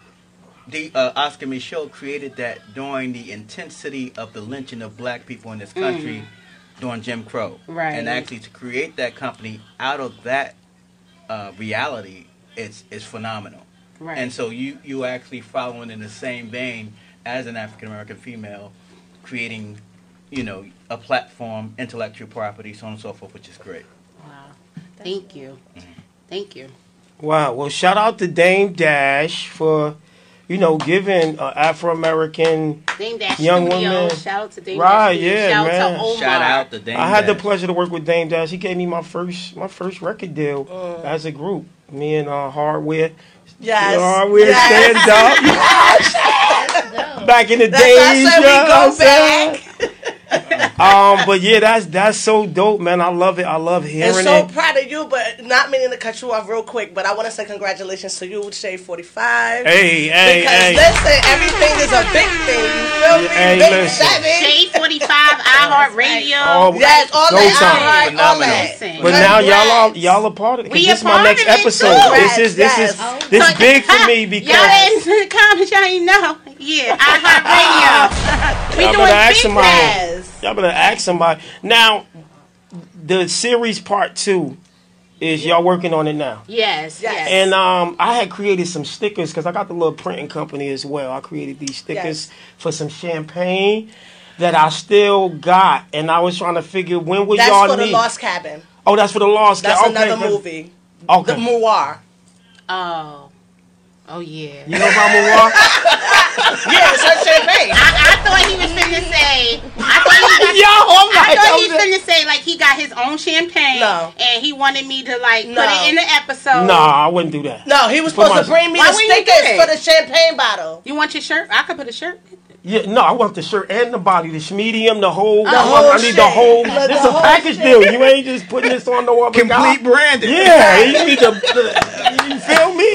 the uh, Oscar Micheaux created that during the intensity of the lynching of black people in this country during Jim Crow. Mm. Right. And actually to create that company out of that uh, reality it's, is phenomenal. right. And so you you actually following in the same vein as an African American female, creating, you know, a platform, intellectual property, so on and so forth, which is great. wow. Thank you. Thank you. Wow. Well, shout out to Dame Dash for, you know, giving uh, Afro American. Dame Young Studios. woman. Shout out to Dame Right, Dash yeah, Shout man. out to Omar. Shout out to Dame I had the pleasure to work with Dame Dash. He gave me my first my first record deal as a group. Me and uh, Hardware. Yes. Hardware Yes. stand up. Back in the That's days, said you know what I'm saying? Back. Um, but yeah, that's that's so dope, man. I love it. I love hearing And hearing so it. So proud of you, but not meaning to cut you off real quick, but I want to say congratulations to you with Shade 45. Hey, hey, because hey. listen, everything is a big thing. You feel me? Hey, big listen. seven. J forty five iHeartRadio. Oh, Yes, all Go that. time. all that. Listen. But now y'all are y'all are part of it. 'cause We this is my next episode. too. This is this Yes, is this So- big for me because Y'all in the comments, y'all ain't know. Yeah, iHeartRadio. we Y'all doing better ask somebody. things. Yes. y'all better ask somebody. Now, the series part two is y'all working on it now. Yes, Yes. yes. And um, I had created some stickers because I got the little printing company as well. I created these stickers Yes. for some champagne that I still got, and I was trying to figure when would That's y'all for the. Lost Cabin. oh, that's for the Lost. Cabin. That's Ca- okay, movie. Okay, The Moir. oh, oh yeah. you know about Moir? Yeah, it's her champagne. I, I thought he was finna say. I thought he got. Yo, I'm I like, thought I'm he was just- finna say like he got his own champagne, No. and he wanted me to like put it in the episode. Nah, I wouldn't do that. No, he was Put supposed to bring me Why the wouldn't you do stickers for the champagne bottle. You want your shirt? I could put a shirt. Yeah, no, I want the shirt and the body, the medium, the whole. The I, whole I need the whole. The- This the a whole package shit. deal. You ain't just putting this on no other guy. Complete branding. Yeah, you need to. You feel me?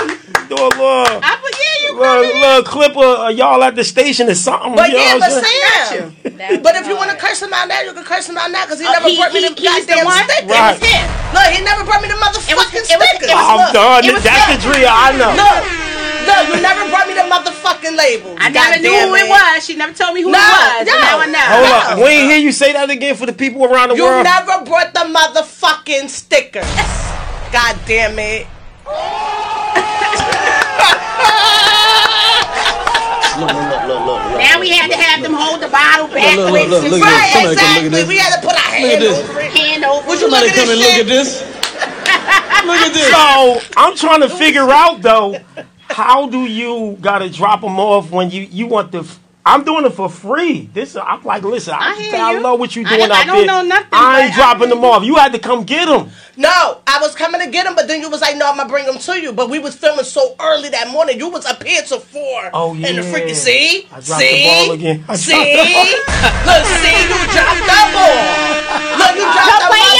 Do a little, I put yeah, you little, put it. little clip of uh, y'all at the station or something. But you know yeah, but I'm saying? Sam. But if you want to curse him out now, you can curse him out now because he Uh, never he- brought me he- the he's the goddamn one? stickers. Right. It was him. Look, he never brought me the It was- motherfucking it was- it was- I'm Look, done. That's him. the drill. I know. Look, look, you never brought me the motherfucking label. I never knew Goddamn who it was. She never told me who No, it was. no. and now I know. Hold No. up. We ain't hear you say that again for the people around the You world. You never brought the motherfucking stickers. God damn it. Now we had to have them hold the bottle backwards. look, look, and look Right, Somebody come look at exactly. this. We had to put our hand over it. hand over. Would you Somebody look come and look at this. Look at this. So I'm trying to figure out though, how do you gotta drop them off when you you want the? F- I'm doing it for free. This I'm like, listen, I, I hear I, love what you I doing don't- I don't there. know nothing, I ain't I dropping them off. You had to come get them. No, I was coming to get them, but then you was like, "No, I'm gonna bring them to you." But we was filming so early that morning. You was up here till four. Oh, yeah. And the yeah. freaking see, I dropped the ball again. I see, dropped the look, see, you dropped the ball. Look, you dropped the Play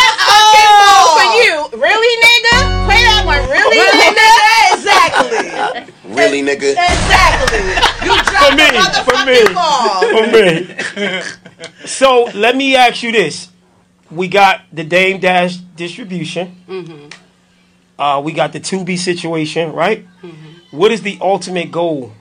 your motherfucking oh, ball for you. Really, nigga? Play that one. Really, Really, nigga? nigga? Exactly, Really, nigga? exactly. You dropped For me, the for me. ball. For me. so let me ask you this: We got the Dame Dash distribution. Mm-hmm. Uh, we got the Tubi situation, right? Mm-hmm. What is the ultimate goal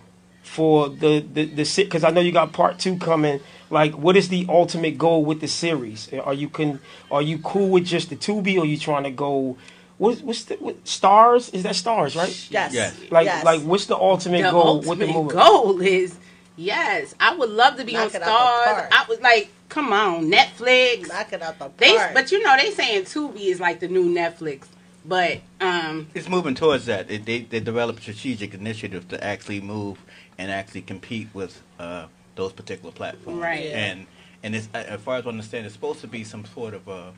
for the the the because I know you got part two coming. Like, what is the ultimate goal with the series? Are you can are you cool with just the Tubi, or are you trying to go? What's what's the what, stars? Is that stars right? Yes. Yes. Like yes. like what's the ultimate the goal with the ultimate movie? goal is yes. I would love to be Knock on it out the stars. I was like, come on, Netflix. knock it out the park. They, but you know, they saying Tubi is like the new Netflix. But um, It's moving towards that. It, they they develop strategic initiatives to actually move and actually compete with uh, those particular platforms. Right. Yeah. And and it's, as far as I understand, it's supposed to be some sort of a,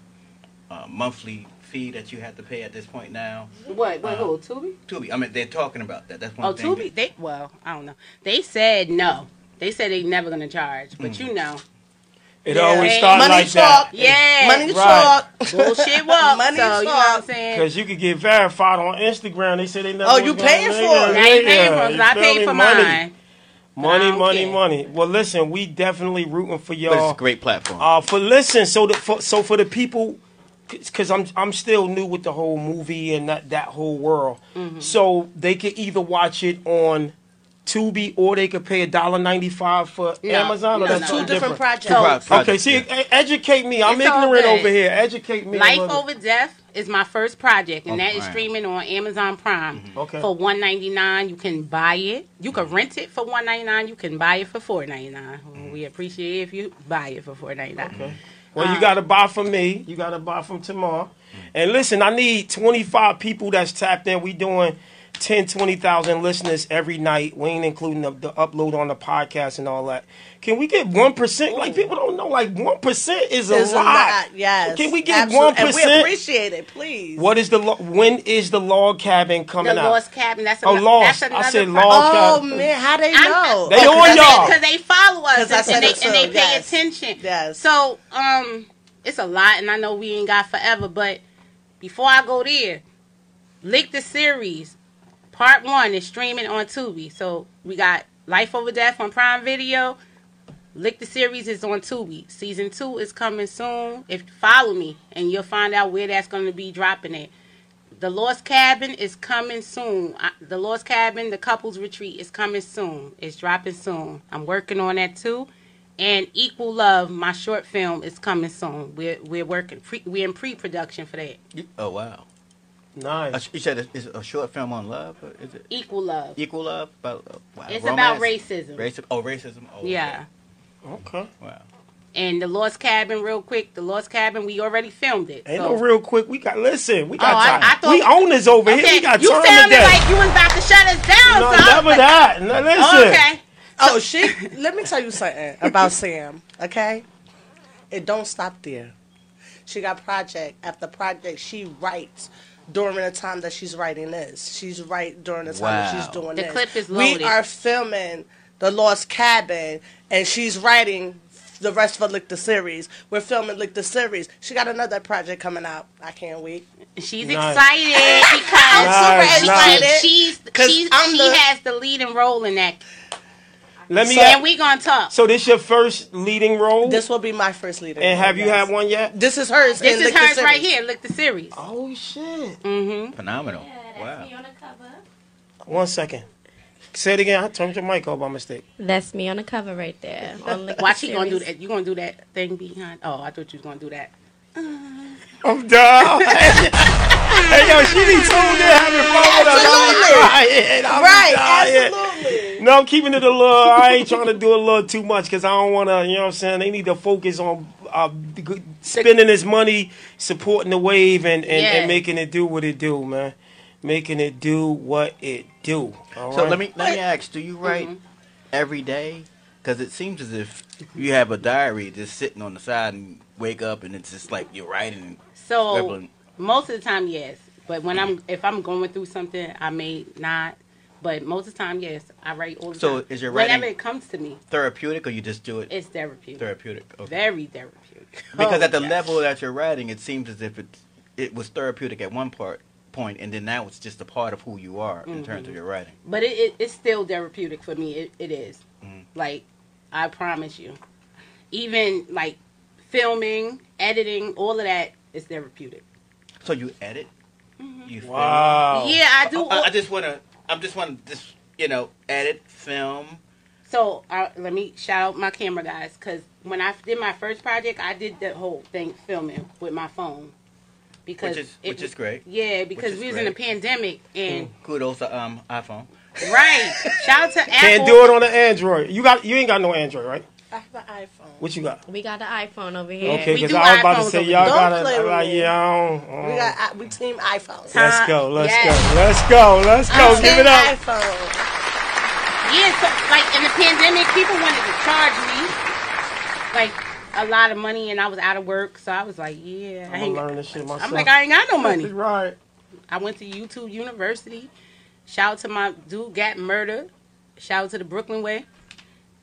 a monthly fee that you have to pay at this point now. what? What? Uh, who? Tubi? Tubi. I mean, they're talking about that. That's one Oh, thing. Oh, Tubi. They well, I don't know. They said no. They said they're never gonna charge. But you know, It Yeah. always starts money like talk. that. yeah, Money Right. talk. bullshit walk. Money so you know what I'm saying. Because you could get verified on Instagram. They say they never. Oh, you paying for gonna- it. Now you paying for Yeah, it. 'cause you I paid me? for money. mine. Money, money, care. money. Well, listen, we definitely rooting for y'all. it's a great platform. Uh, for listen, so the for, so for the people, because I'm I'm still new with the whole movie and that that whole world. Mm-hmm. So they could either watch it on Tubi or they could pay a dollar ninety five for No, Amazon. Or that's no. Two different projects. Two pro- So- projects, Okay, see, yeah. educate me. I'm It's ignorant over here. Educate me. Life. Over Death is my first project, and On that is streaming on Amazon Prime Mm-hmm. Okay. for one ninety nine. You can buy it. You can rent it for one ninety nine. You can buy it for four ninety nine. We appreciate it if you buy it for four ninety nine. Mm-hmm. Okay. Well, Uh, you got to buy from me. You got to buy from Tamar. And listen, I need 25 people that's tapped in. We doing 10, 20,000 listeners every night. We ain't including the, the upload on the podcast and all that. Can we get 1%? Like, people don't know, like, 1% is a Is a lot. lot, Yes. Can we get Absolutely. 1%? And we appreciate it, please. What is the, lo- when is the log cabin coming The out? Lost Cabin. That's Oh, ano- Lost. That's I another said pro- Log Oh Cabin. man, how they I'm- know? They Oh, on because y'all. because they follow us and, and they, it and they pay yes. attention. Yes. So um, it's a lot, and I know we ain't got forever, but before I go there, Lick the series, part one is streaming on Tubi. So we got Life Over Death on Prime Video. Lick the series is on Tubi. Season two is coming soon. If follow me, and you'll find out where that's going to be dropping it. The Lost Cabin is coming soon. The Lost Cabin, the couples retreat is coming soon. It's dropping soon. I'm working on that too. And Equal Love, my short film, is coming soon. We're we're working. Pre, we're in pre-production for that. Oh wow. A Nice. sh- You said it's a short film on love. Or is it Equal Love. equal love? but uh, wow, It's romance? about racism. Racism. Oh, racism. Oh. Yeah. Okay. Wow. And the Lost Cabin, real quick. The Lost Cabin, we already filmed it. Ain't so- no real quick. We got, listen, we got Oh, I- time. I thought- we owners over here. We got you time sounded today. like you was about to shut us down. no, so I was never like, that. No, listen. Okay. Oh, she. let me tell you something about Sam. Okay, it don't stop there. She got project after project. She writes during the time that she's writing this. She's right during the time that she's Wow. doing The this. clip is loaded. We are filming the Lost Cabin, and she's writing the rest of Lick the series. We're filming Lick the series. She got another project coming out. I can't wait. She's Nice. excited because Nice, she- nice. she's 'Cause she's I'm she the- has the leading role in that. Let me So, and we gonna talk. So this your first leading role? This will be my first leader. and have you Yes. had one yet? This is hers. This is Lick the hers right here. Look the series. Oh shit! Mm-hmm. Phenomenal. Yeah, that's wow. me on the cover. One second. Say it again. I turned your mic off by mistake. That's me on the cover right there. On Lick the Watch, he gonna do that. You gonna do that thing behind? Oh, I thought you was gonna do that. I'm done. hey yo, she be tuned in having fun with us. I'm dying. I'm Right, dying. absolutely. No, I'm keeping it a little. I ain't trying to do a little too much because I don't want to. You know what I'm saying? They need to focus on uh, spending his money, supporting the wave, and, and, Yeah. and making it do what it do, man. Making it do what it do. all So right? let me let me ask: Do you write Mm-hmm. every day? Because it seems as if you have a diary just sitting on the side and wake up and it's just like you're writing. So scribbling. most of the time, yes. But when I'm if I'm going through something, I may not. But most of the time, yes, I write all the So time. is your whenever writing- it comes to me, therapeutic, or you just do it it's therapeutic. therapeutic? Okay. Very therapeutic. Because Oh, at the yes. level that you're writing, it seems as if it it was therapeutic at one part point, and then now it's just a part of who you are in terms Mm-hmm. of your writing. But it, it it's still therapeutic for me. It it is. Mhm. Like I promise you. Even like filming, editing, all of that is therapeutic. So you edit. You film. wow. Yeah, I do. I, I just want to. I'm just want to just you know, edit, film. So uh, let me shout out my camera guys because when I did my first project, I did the whole thing filming with my phone. Because Which is- it which is great. Yeah, because we was in a pandemic and Kudos to um iPhone. right. Shout out to Apple. Can't do it on the Android. You got you ain't got no Android, right? I have an iPhone. What you got? We got the iPhone over here. Okay, because I was about to say y'all there. got Don't to. play with Like, me. yeah, I don't- We got I- we team iPhone. Let's go. Let's Yes. go. Let's go. Let's go. Team Give it up. iPhone. Yeah, so like in the pandemic, people wanted to charge me like a lot of money, and I was out of work, so I was like, yeah, I I'm ain't, learn this shit myself. I'm like, I ain't got no money. right. I went to YouTube University. Shout out to my dude got murdered. Shout out to the Brooklyn way.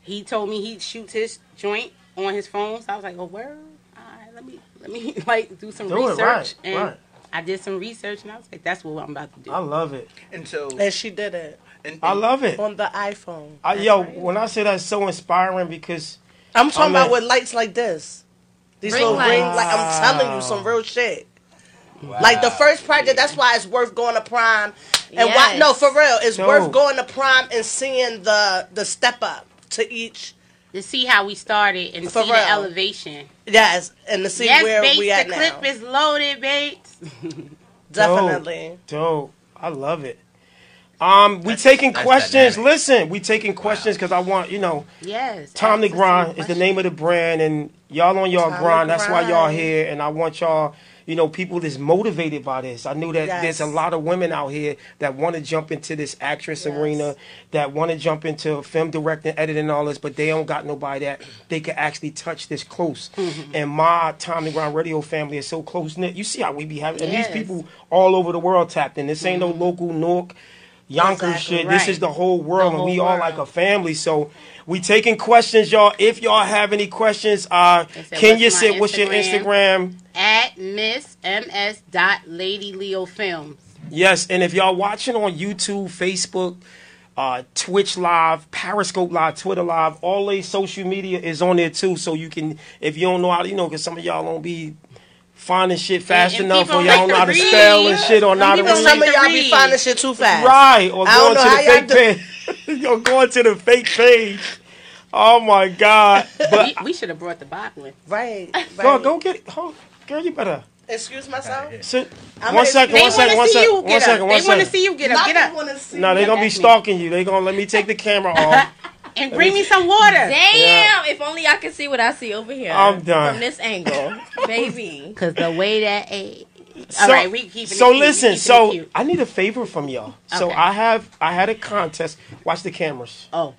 He told me he shoots his joint on his phone. So I was like, oh word. All right, let me let me like do some Do research. right, and right. I did some research and I was like, that's what I'm about to do. I love it. And so, And she did it and, I love it. on the iPhone. I, yo, when I say that's so inspiring because I'm talking I'm about at- with lights like this. These Ring little ring, like I'm telling you, some real shit. Like the first project, that's why it's worth going to Prime. And why? No, for real, it's Dope. worth going to Prime and seeing the the step up to each. to see how we started and For see real. the elevation. Yes, and to see yes, where Bates, we at the now. clip is loaded, Bates. Definitely. Dope. I love it. Um, we taking that's questions. dynamic. Listen, we taking questions because I want you know. Yes. Time to ask us some grind is the name of the brand, and y'all on y'all Time to grind. That's why y'all here, and I want y'all, you know, people that's motivated by this. I knew that Yes. there's a lot of women out here that want to jump into this actress Yes. arena, that want to jump into film directing, editing, all this, but they don't got nobody that they can actually touch this close. Mm-hmm. And my Time to Grind radio family is so close knit. You see how we be having, and these people all over the world tapped in. This ain't no local Newark. Yonkers Mm-hmm. Exactly, shit. This is the whole world, The and we whole all like a family. So we taking questions, y'all. If y'all have any questions, uh, can you sit? What's your Instagram? At Miss MS dot Lady Leo Films. Yes, and if y'all watching on YouTube, Facebook, uh, Twitch Live, Periscope Live, Twitter Live, all these social media is on there too. So you can, if you don't know how you know, because some of y'all don't be finding shit fast and enough, people or y'all don't like know how to to spell and shit, or Some not to people read. Some of like to y'all be finding shit too fast. Right, or going to the fake do- page. You're going to the fake page. Oh my God. But we, we should have brought the Bachman. Right. right. go, go get it. Oh, girl, you better Excuse myself. sit. I'm One gonna- second, They one They second, want to see you get up. They want to see you get up. Get up. No, they you. gonna be stalking you. They're gonna let me take the camera off. And bring me some water. Damn! If only I could see what I see over here. I'm done. From this angle, baby. Because the way that a. So, All right, we keeping it so cute. We listen. keeping it So cute. I need a favor from y'all. So I have I had a contest. Watch the cameras. Oh,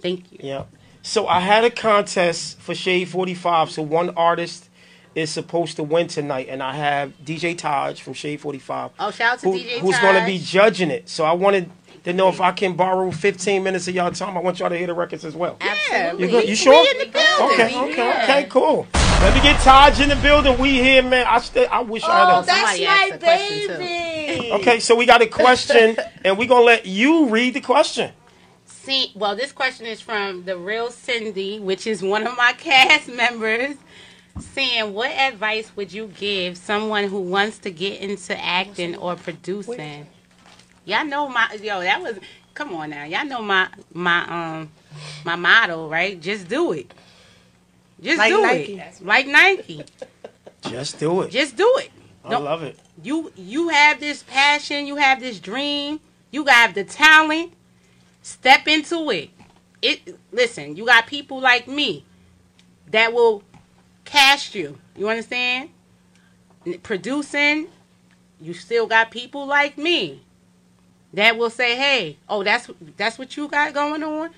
thank you. Yeah. So I had a contest for Shade 45. So one artist is supposed to win tonight, and I have DJ Taj from Shade 45. Oh, shout out to who- DJ who's Taj. going to be judging it. So I wanted to know if I can borrow 15 minutes of y'all time. I want y'all to hear the records as well. Absolutely. You good? You sure? We in the building. Okay, okay, here. okay, cool. Let me get Taj in the building. We here, man. I st- I wish I had Oh, a. that's Somebody my asked a question, too. baby. Okay, so we got a question, and we're gonna let you read the question. See, well, this question is from the real Cindy, which is one of my cast members, saying, "What advice would you give someone who wants to get into acting or producing?" Y'all know my yo. That was come on now. Y'all know my my um my motto, right? Just do it. Just Like do Nike. it. Like Nike. Just do it. Just do it. I Don't- love it. you you have this passion, you have this dream, you got the talent. Step into it. It listen, you got people like me that will cast you. You understand? Producing, you still got people like me that will say, "Hey, oh, that's that's what you got going on.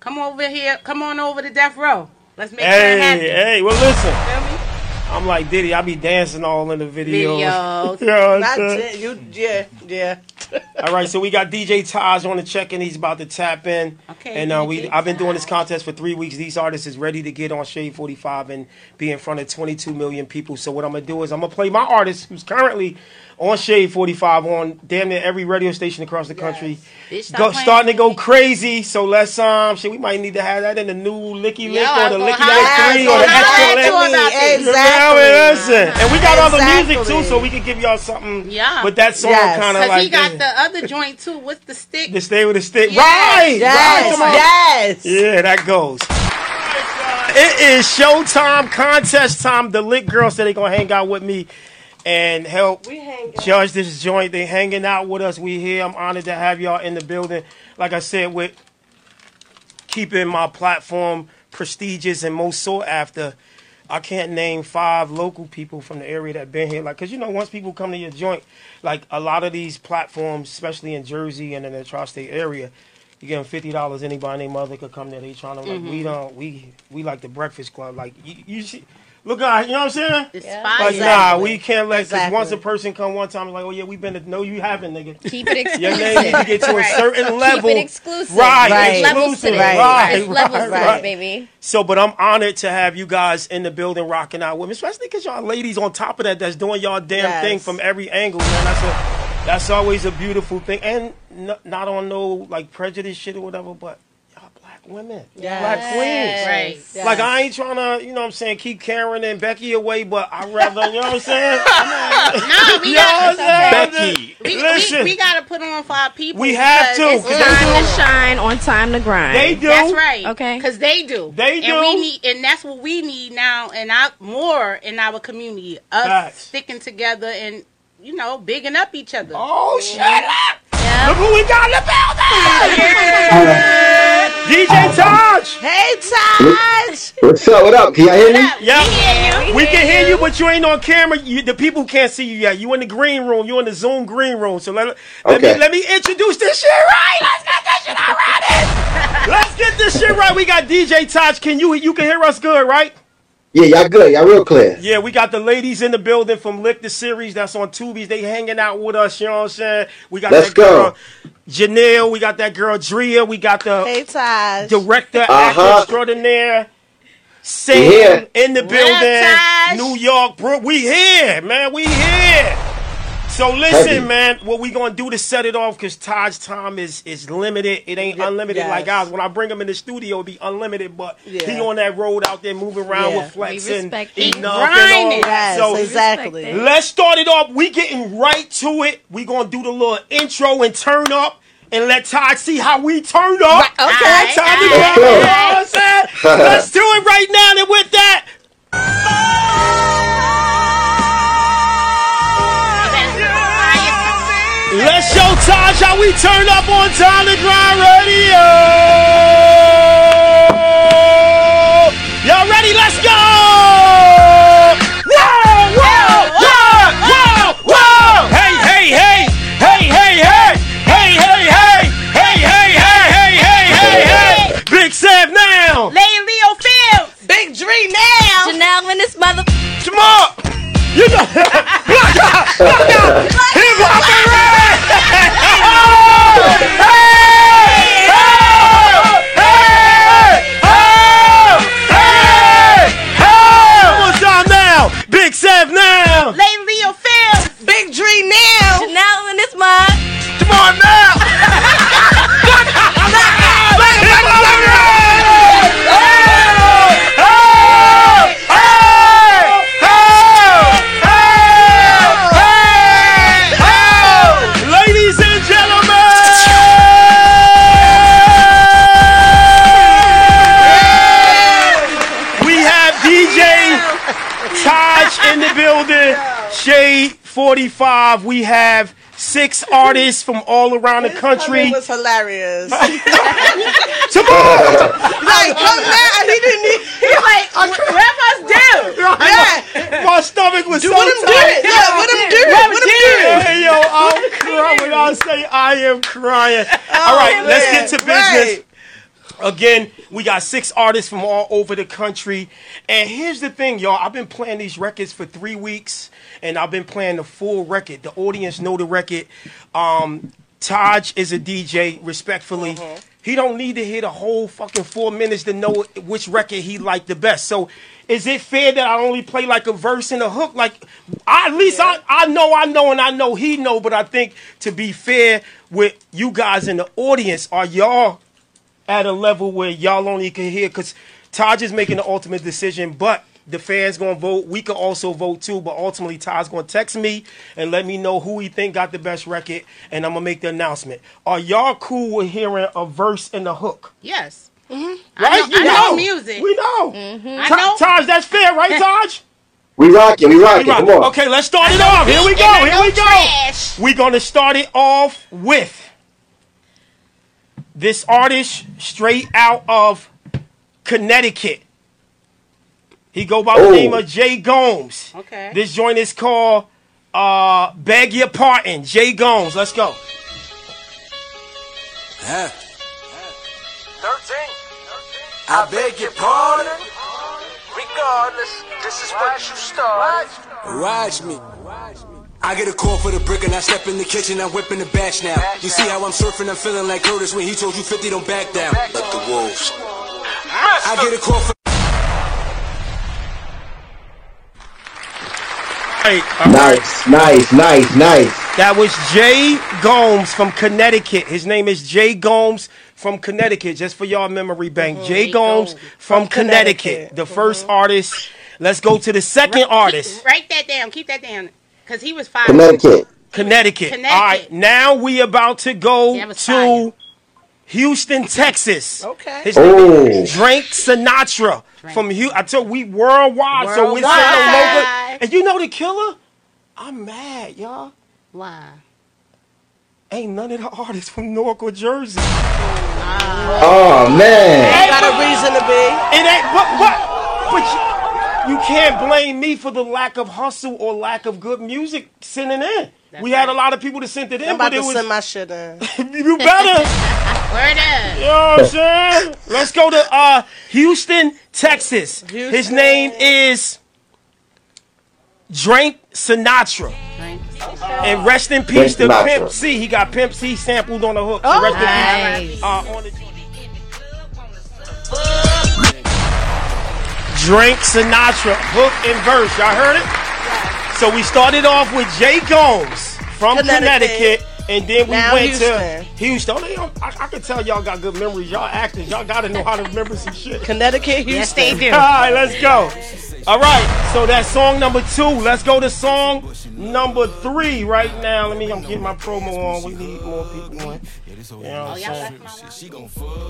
Come over here. Come on over to Death Row. Let's make Hey, happen." hey. Well, listen. Feel me? I'm like Diddy. I be dancing all in the videos. Videos. You know Not j- you, yeah, yeah. All right, so we got DJ Taj on the check and He's about to tap in. Okay, And uh, we I've been doing this contest for three weeks. These artists is ready to get on Shade 45 and be in front of 22 million people. So what I'm gonna do is I'm gonna play my artist who's currently on Shade 45 on damn near every radio station across the country. Bitch, Go, starting to go crazy. So let's um shit. We might need to have that in the new Licky Lick Yo, or the was Licky Lick three or the gonna extra holla lick. at you about this. You know what Yeah, I mean, listen. And we got other music too, so we can give y'all something. Yeah. But that song Yes. kind of Cause like he got this. the other joint too. What's the stick? the stay with the stick. Yes. Right. Right. Yes, Come on. yes. Yeah, that goes. It is showtime, contest time. The lit girls said they gonna hang out with me and help judge this joint. They hanging out with us. We here. I'm honored to have y'all in the building. Like I said, with keeping my platform prestigious and most sought after. I can't name five local people from the area that been here. Like, cause you know, once people come to your joint, like a lot of these platforms, especially in Jersey and in the tri-state area, you give them fifty dollars. Anybody, and their mother could come there. They trying to like, we don't, we we like the Breakfast Club. Like, you, you see, look out, you know what I'm saying? It's Yeah. fire. Like, nah, we can't let. Cause Exactly. once a person come one time, like, oh yeah, we've been to. No, you haven't, nigga. Keep it exclusive. Your exclusive. name need to get to a certain level. Keep it exclusive. Right, Right. There's levels to exclusive. this. Right. There's levels right, right. baby. So, but I'm honored to have you guys in the building rocking out with me, especially because y'all ladies on top of that that's doing y'all damn Yes. thing from every angle, man. That's a that's always a beautiful thing, and n- not on no like prejudice shit or whatever, but y'all black women, Yes. black queens. Right. Yes. Like I ain't trying to, you know what I'm saying, keep Karen and Becky away, but I rather, you know what I'm saying? No, we You know what I'm got? Becky. we, Listen. we, we gotta put on for our people. We have to, it's 'cause they time Time to shine on time to grind. They do. That's right. Okay. Because they do. They do. And we need, and that's what we need now, and our, more in our community. Us Facts. sticking together and you know bigging up each other. Oh, shut up! Yeah. Look who we got in the building! Yeah. DJ Taj! Hey, Taj. What's up? What up? Can y'all hear me? Yeah, we can hear you, but you ain't on camera. You, the people can't see you yet. You in the green room. You in the Zoom green room. So let, let Okay. me let me introduce this shit right. Let's get this shit already. Let's get this shit right. We got DJ Taj. Can you you can hear us good, right? Yeah, y'all good. Y'all real clear. Yeah, we got the ladies in the building from Lick the Series that's on Tubies. They hanging out with us, you know what I'm saying? We got Let's that go. girl Janelle, we got that girl Drea, we got the Hey, Taj. director, actor Uh-huh. extraordinaire, Sam We here. in the building, Taj? New York, bro. We here, man. We here. So listen, Heavy. man. What we gonna do to set it off? Cause Taj's time is is limited. It ain't unlimited yes. like ours. When I bring him in the studio, it be unlimited. But he on that road out there moving around Yeah. with flex We and respect it. enough and all that. Yes, So exactly. Let's start it off. We getting right to it. We gonna do the little intro and turn up and let Todd see how we turned up. Right, okay. Alright, time to Let's go. go. You know what I'm saying? Let's do it right now. And with that, That's showtime. Shall we turn up on Time to Grind Radio? Y'all ready? Let's go! Whoa, whoa, whoa, whoa, whoa! Hey, hey, hey! Hey, hey, hey! Hey, hey, hey! Hey, hey, hey, hey! Big Sam now! Lay Leo Fields! Big Dream now! Janelle in this mother... Jamal! You know, black out, black out, hip hop now, Big Sev now! Lady Leo Phil! Big Dream now! 45. We have six artists from all around the country. It was hilarious. like, oh, Come on! come now. He didn't need. He's like, where must do? Yeah. My stomach was Do so what him do tight. it. Yeah, what him do it. What him do it. Hey, yo, I'm crying. I say I am crying. Oh, all right, let's get to business. Right. Again, we got six artists from all over the country. And here's the thing, y'all. I've been playing these records for three weeks, and I've been playing the full record. The audience know the record. Um, Taj is a DJ, respectfully. He don't need to hear the whole fucking four minutes to know which record he liked the best. So, is it fair that I only play like a verse and a hook? Like, I, at least I, I know I know and I know he know. But I think to be fair with you guys in the audience, are y'all at a level where y'all only can hear because Taj is making the ultimate decision, but The fans gonna vote. We can also vote too, but ultimately Taj's gonna text me and let me know who he think got the best record, and I'm gonna make the announcement. Are y'all cool with hearing a verse and a hook? Yes. Mm-hmm. Right? I know- you I know music. We know. Mm-hmm. I Ta- know. Taj, that's fair, right, Taj? We rockin', we We rockin'. rock. Come on. Okay, let's start it off. Here we go. Here know we go. trash. We're gonna start it off with this artist straight out of Connecticut. He go by the Oh. name of Jay Gomes. Okay. This joint is called uh Beg Your Pardon. Jay Gomes. Let's go. Thirteen. I beg your pardon. Regardless, this is what you started. Watch me. I get a call for the brick and I step in the kitchen, I'm whipping the batch now. You see how I'm surfing, I'm feeling like Curtis when he told you 50 don't back down. Let the wolves. I get a call for Hey, all right. Nice, nice, nice, nice. That was Jay Gomes from Connecticut. His name is Jay Gomes from Connecticut. Just for y'all memory bank. Mm-hmm. Jay Jay Gomes Gomes. from, From Connecticut. Connecticut. The mm-hmm. first artist. Let's go to the second artist. Write that down. Keep that down. Because he was five. Connecticut. Connecticut. Connecticut. All right, now we about to go That to fire. Houston, Texas. Okay. His name Oh. is Drake Sinatra from Houston. I told we worldwide, so we say the local. And you know the killer? I'm mad, y'all. Why? Ain't none of the artists from Newark or Jersey. Oh man. Ain't Got a reason to be. It ain't but but but you, you can't blame me for the lack of hustle or lack of good music sending in. We had a lot of people to send it in, I'm about but it to was send my shit in. you better. Word up. You know what I'm saying? Let's go to uh, Houston, Texas. His name is Drake Sinatra. And rest in peace to Sinatra. Pimp C. He got Pimp C sampled on the hook. So Oh, rest in peace. Uh, on the Drake Sinatra, hook and verse. Y'all heard it? So we started off with Jay Gomes from Connecticut, Connecticut. And then we Now went Houston. to Houston. They don't- um, I, I can tell y'all got good memories. Y'all actors. Y'all got to know how to remember some shit. Connecticut, Yes, Houston. they All do. right, let's go. All right, so that's song number two. Let's go to song number three right now. Let me I'm getting my promo on. We need more people in. You know what I'm saying?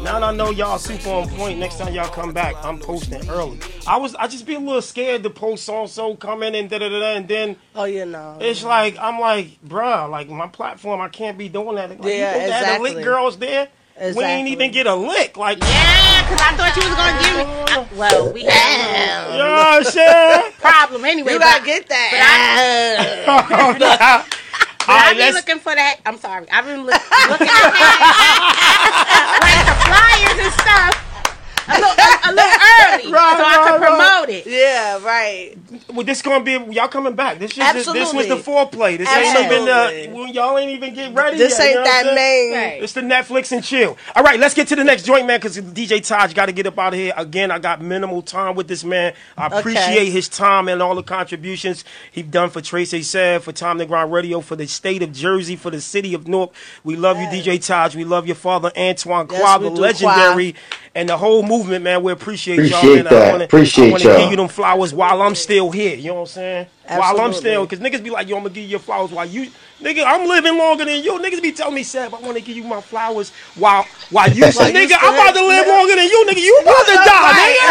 Now that I know y'all super on point. Next time y'all come back, I'm posting early. I was I just be a little scared to post so so coming and da da da da, and then Oh, yeah no. it's like I'm like, bruh, like my platform, I can't be doing that. Like, you Yeah, supposed to have the lick exactly. girls there. We ain't Exactly. even get a lick. Like, Yeah, because I thought you was going to give me. I- well, we had you know what I'm saying? problem anyway. You but- gotta get that. But oh, All I've been let's looking for that. I'm sorry. I've been look, looking at that. like the flyers and stuff. A little, a, a little early. Right, so I right, could promote it. yeah, right. Well, this is gonna be y'all coming back. This is this was the foreplay. This ain't even Absolutely. uh, well, y'all ain't even get ready. This yet, you ain't know that saying? main. Right. It's the Netflix and chill. All right, let's get to the next joint, man. Because DJ Taj got to get up out of here again. I got minimal time with this man. I Okay. appreciate his time and all the contributions he done for Tracy said for Time to Grind Radio for the state of Jersey for the city of Newark. We love you, DJ Taj. We love your father Antoine Yes, Qua, the do, legendary, and the whole movement, man. We appreciate, y'all. Appreciate man. I that. wanna, Appreciate I wanna y'all. give you them flowers while I'm still here. You know what I'm saying? Absolutely. While I'm still, because niggas be like, yo, I'm gonna give you your flowers while you, nigga, I'm living longer than you. Niggas be telling me, Seb, I wanna give you my flowers while, while you, While nigga, still I'm about to live longer than you, nigga. You about to die, nigga.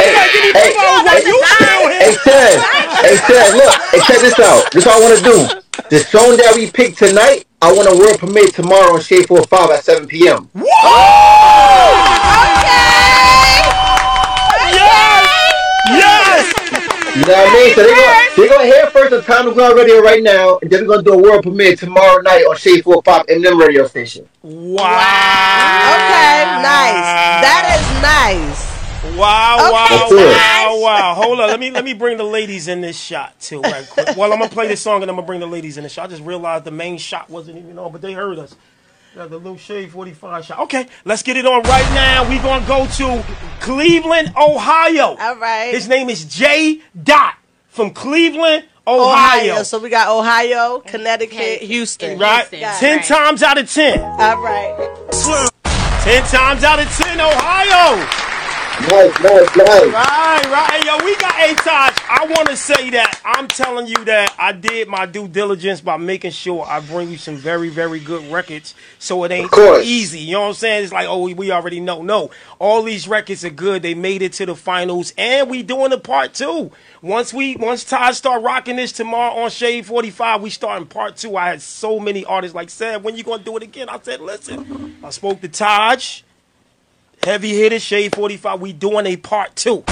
You gotta give me Hey, flowers while you still Hey here. Ted, hey Ted, look, hey check this out. This is what I want to do. The song that we picked tonight, I want a world premiere tomorrow on Shade 45 at 7 p.m. Yes! You know what I mean? So they're gonna, they're gonna hear first on Time to Grind Radio right now, and then we're gonna do a world premiere tomorrow night on Shade 45 Eminem radio station. Wow. Okay, nice. That is nice. Wow, wow, That's it. wow, wow. Hold on. Let me let me bring the ladies in this shot too, right quick. Well, I'm gonna play this song and I'm gonna bring the ladies in the shot. I just realized the main shot wasn't even on, but they heard us. Got the little shade 45 shot. Okay, let's get it on right now. We're gonna go to Cleveland, Ohio. All right. His name is Jay Dot from Cleveland, Ohio. Ohio. So we got Ohio, Connecticut, Okay. Houston. right? Houston. Ten Right. times out of ten. All right. Ten times out of ten, Ohio. Nice, nice, nice. Right, right. Yo, we got a Taj. I want to say that I'm telling you that I did my due diligence by making sure I bring you some very, very good records. So it ain't course. easy. You know what I'm saying? It's like, oh, we- we already know. No, all these records are good. They made it to the finals, and we doing the part two. Once we, once Taj start rocking this tomorrow on Shade 45, we starting part two. I had so many artists like said, when you gonna do it again? I said, listen, I spoke to Taj. Heavy hitters, Shade 45. We doing a part two.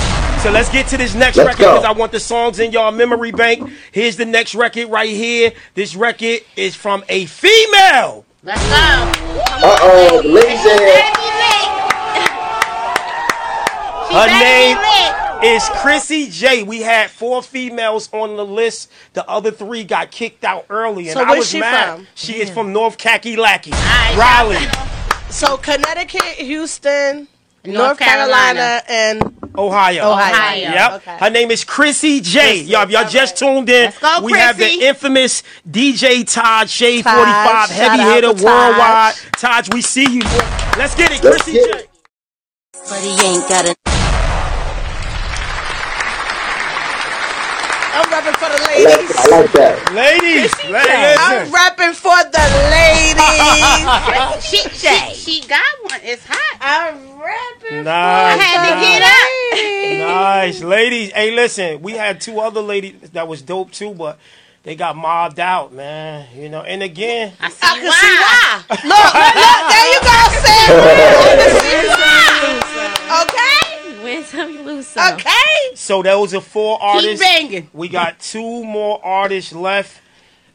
So let's get to this next Let's record because I want the songs in y'all memory bank. Here's the next record right here. This record is from a female. Let's go. Uh oh, the lady Her name is Chrissy J. We had four females on the list. The other three got kicked out early, and So I was she mad. from? She is from North Kakalaki, right, Raleigh, So Connecticut, Houston, North, North Carolina, Carolina. and Ohio. Ohio. Ohio. Yep. Okay. Her name is Chrissy J. Chrissy, Y'all, if y'all all just tuned in. Let's go, we have the infamous DJ Todd, Shade Taj, 45, heavy hitter to Taj. worldwide. Taj, we see you. Let's get it, Let's Chrissy get J. But he ain't got a I'm rapping for the I like, ladies. I like that. Ladies, la- I'm listen. rapping for the ladies. She, she, she got one. It's hot. I'm rapping Nice. I had to get up. ladies. Nice. Ladies, hey, listen, we had two other ladies that was dope too, but they got mobbed out, man. You know, and again, I see I can why. see why. Look, look, look, there you go, Sam. Okay, Win some, you lose some. okay. so those are four Keep artists. banging. We got two more artists left,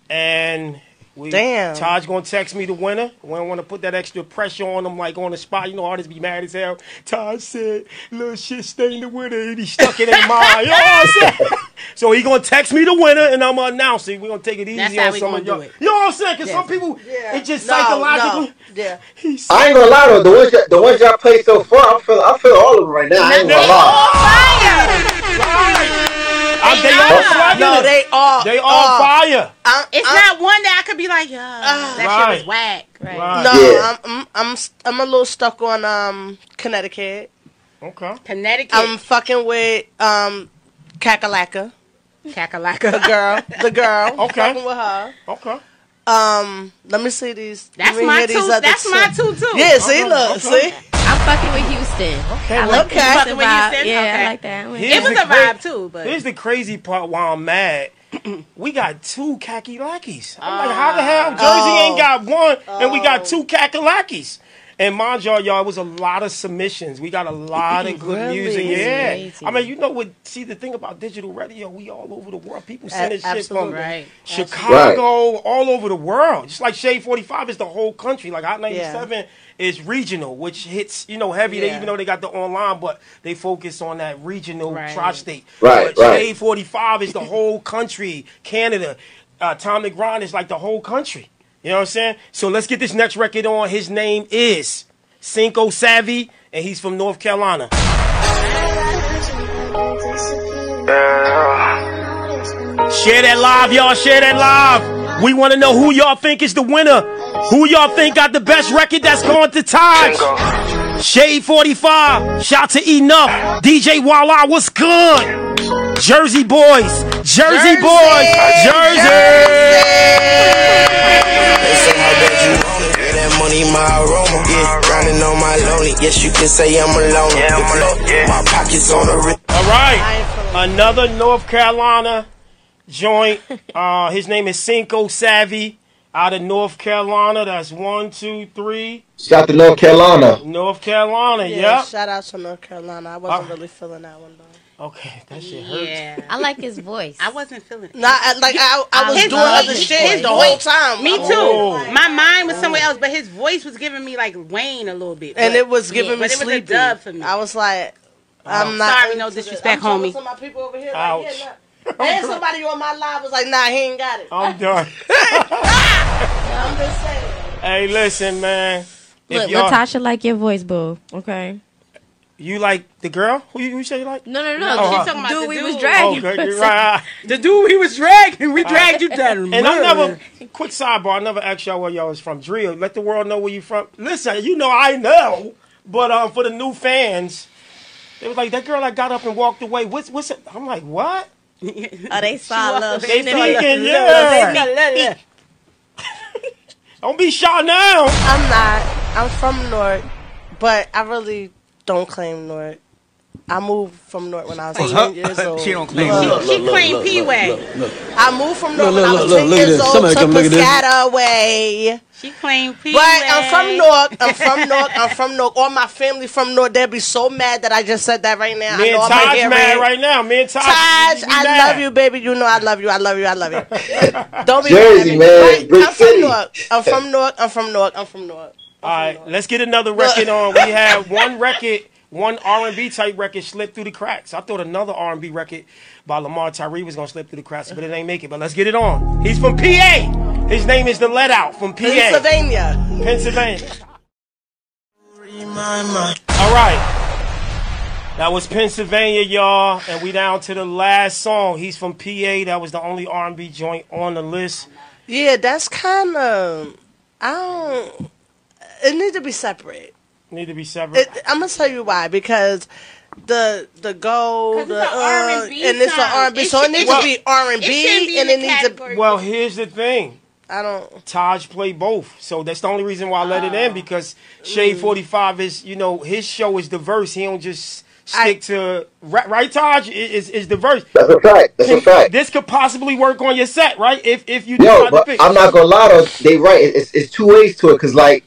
and we Damn. Taj gonna text me the winner. We don't want to put that extra pressure on them, like on the spot. You know, artists be mad as hell. Taj said, "Little shit, stay in the winner," and he stuck it in mine. You know what I'm saying? so he gonna text me the winner, and I'm gonna announce it. We gonna take it easy That's how on we some of y'all. You know what I'm saying? Because some people, Yeah. it just No, psychologically. no. Yeah. He's I ain't gonna lie though, the ones that, the ones y'all played so far, I feel I feel all of them right now. I ain't gonna lie. Uh, they They all are. fire. No, they all. They all all. fire. I'm, It's I'm, not one that I could be like, yo, that shit was whack. Right. Right. No, Yeah. I'm, I'm, I'm, I'm a little stuck on um Connecticut. Okay. Connecticut, I'm fucking with um Kakalaka, the Kakalaka. girl, the girl. Okay. Fucking with her. Okay. Um, let me see these. let That's me my hear these two. That's two. my two too. Yeah, see, Okay, look, okay. see. I'm fucking with Houston. Okay. I well, like Okay. the Houston Fucking with. Houston? Yeah, Okay. I like that. one. It was the a cra- vibe too, but Here's the crazy part why I'm mad. we got two Kakalakis. I'm like, how the hell ah. Jersey ain't oh. got one and we got oh. two Kakalakis? And mind y'all, y'all, it was a lot of submissions. We got a lot of good Really? music. Yeah. Crazy. I mean, you know what? See, the thing about digital radio, we all over the world. People sending shit from Right. Chicago, all over the world. Just like Shade 45 is the whole country. Like Hot 97 is regional, which hits, you know, heavy. They even though they got the online, but they focus on that regional Right. tri-state. Right, But right. Shade 45 is the whole country. Canada. Uh, Tom McGraw is like the whole country. You know what I'm saying? So let's get this next record on. His name is Cinco Savvy, and he's from North Carolina. Share that live, y'all. Share that live. We want to know who y'all think is the winner. Who y'all think got the best record that's going to Taj? Shade 45. Shout to Enough. DJ Walla, what's good? Jersey boys. Jersey, boys. Jersey. They my aroma. Yeah, grinding on my lonely. Yes, you can say I'm alone. Yeah, I'm alone. Yeah. My pockets on the wrist. All right. Another North Carolina joint. Uh, his name is Cinco Savvy out of North Carolina. That's one, two, three. Shout out to North Carolina. North Carolina. Yeah, Yep. shout out to North Carolina. I wasn't Uh, really feeling that one though. Okay, that shit hurts. yeah, I like his voice. I wasn't feeling it. Nah, I, like I, I was His doing voice other is shit voice. the whole time. Me too. Oh. My mind was somewhere else, but his voice was giving me like Wayne a little bit. and but- it was giving yeah, me but it was a sleepy. dub for me. I was like, I'm oh, not. Sorry, no into disrespect, I'm talking homie. to my people over here. Ouch. Like, yeah, nah. And somebody on my live was like, Nah, he ain't got it. I'm done. I'm just saying. hey, listen, man. If Look, Latasha like your voice, boo. Okay. You like the girl? Who you, who you say you like? No, no, no. Oh, she's uh, talking about dude the we dude was we dragging. was Okay, dragging. you're right. the dude we was dragging, we dragged you down. And I never, quick sidebar, I never asked y'all where y'all was from. Drill, let the world know where you from. Listen, you know I know, but um, for the new fans, They was like, that girl that got up and walked away. What's what's it? I'm like, what? Oh, they saw a They shit in it. peeking, yeah. Don't be shy now. I'm not. I'm from North, but I really don't claim North. I moved from North when I was 10 years old. She don't claim Look, North. look, She look, claimed P-Way. look, look. I moved from North Look, when I look, was look, 10 look at years this. old Somebody to come look. Piscataway. She claimed P. But I'm from North. I'm from North. I'm from North. All my family from North. They'll be so mad that I just said that right now. I Me know and Taj mad it. right now. Me and Taj. Taj, we- we I mad. love you, baby. You know I love you. I love you. I love you. Don't be Jersey, mad at man. me. But Great I'm from. North. I'm from North. I'm from North. I'm from North. All right, let's get another record on. We had one record, one R and B type record slip through the cracks. I thought another R and B record by Lamar Tyree was gonna slip through the cracks, but it ain't make it. But let's get it on. He's from PA. His name is the Let Out from PA, Pennsylvania. Pennsylvania. All right. That was Pennsylvania, y'all, and we down to the last song. He's from PA. That was the only R&B joint on the list. Yeah, that's kind of. I don't. It needs to be separate. Need to be separate. It, I'm gonna tell you why because the the gold 'Cause the it's uh, R&B and it's an. R&B, It so it needs Well, to be R&B it be and it needs to. well, here's the thing. I don't. Taj played both, so that's the only reason why I let it in because Shade Forty Five is, you know, his show is diverse. He don't just stick to right, right Taj is is is diverse. That's a fact. That's a fact. This could possibly work on your set, right? If if you decide Yo, to but pick. I'm not gonna lie though. They right. It's, it's two ways to it because like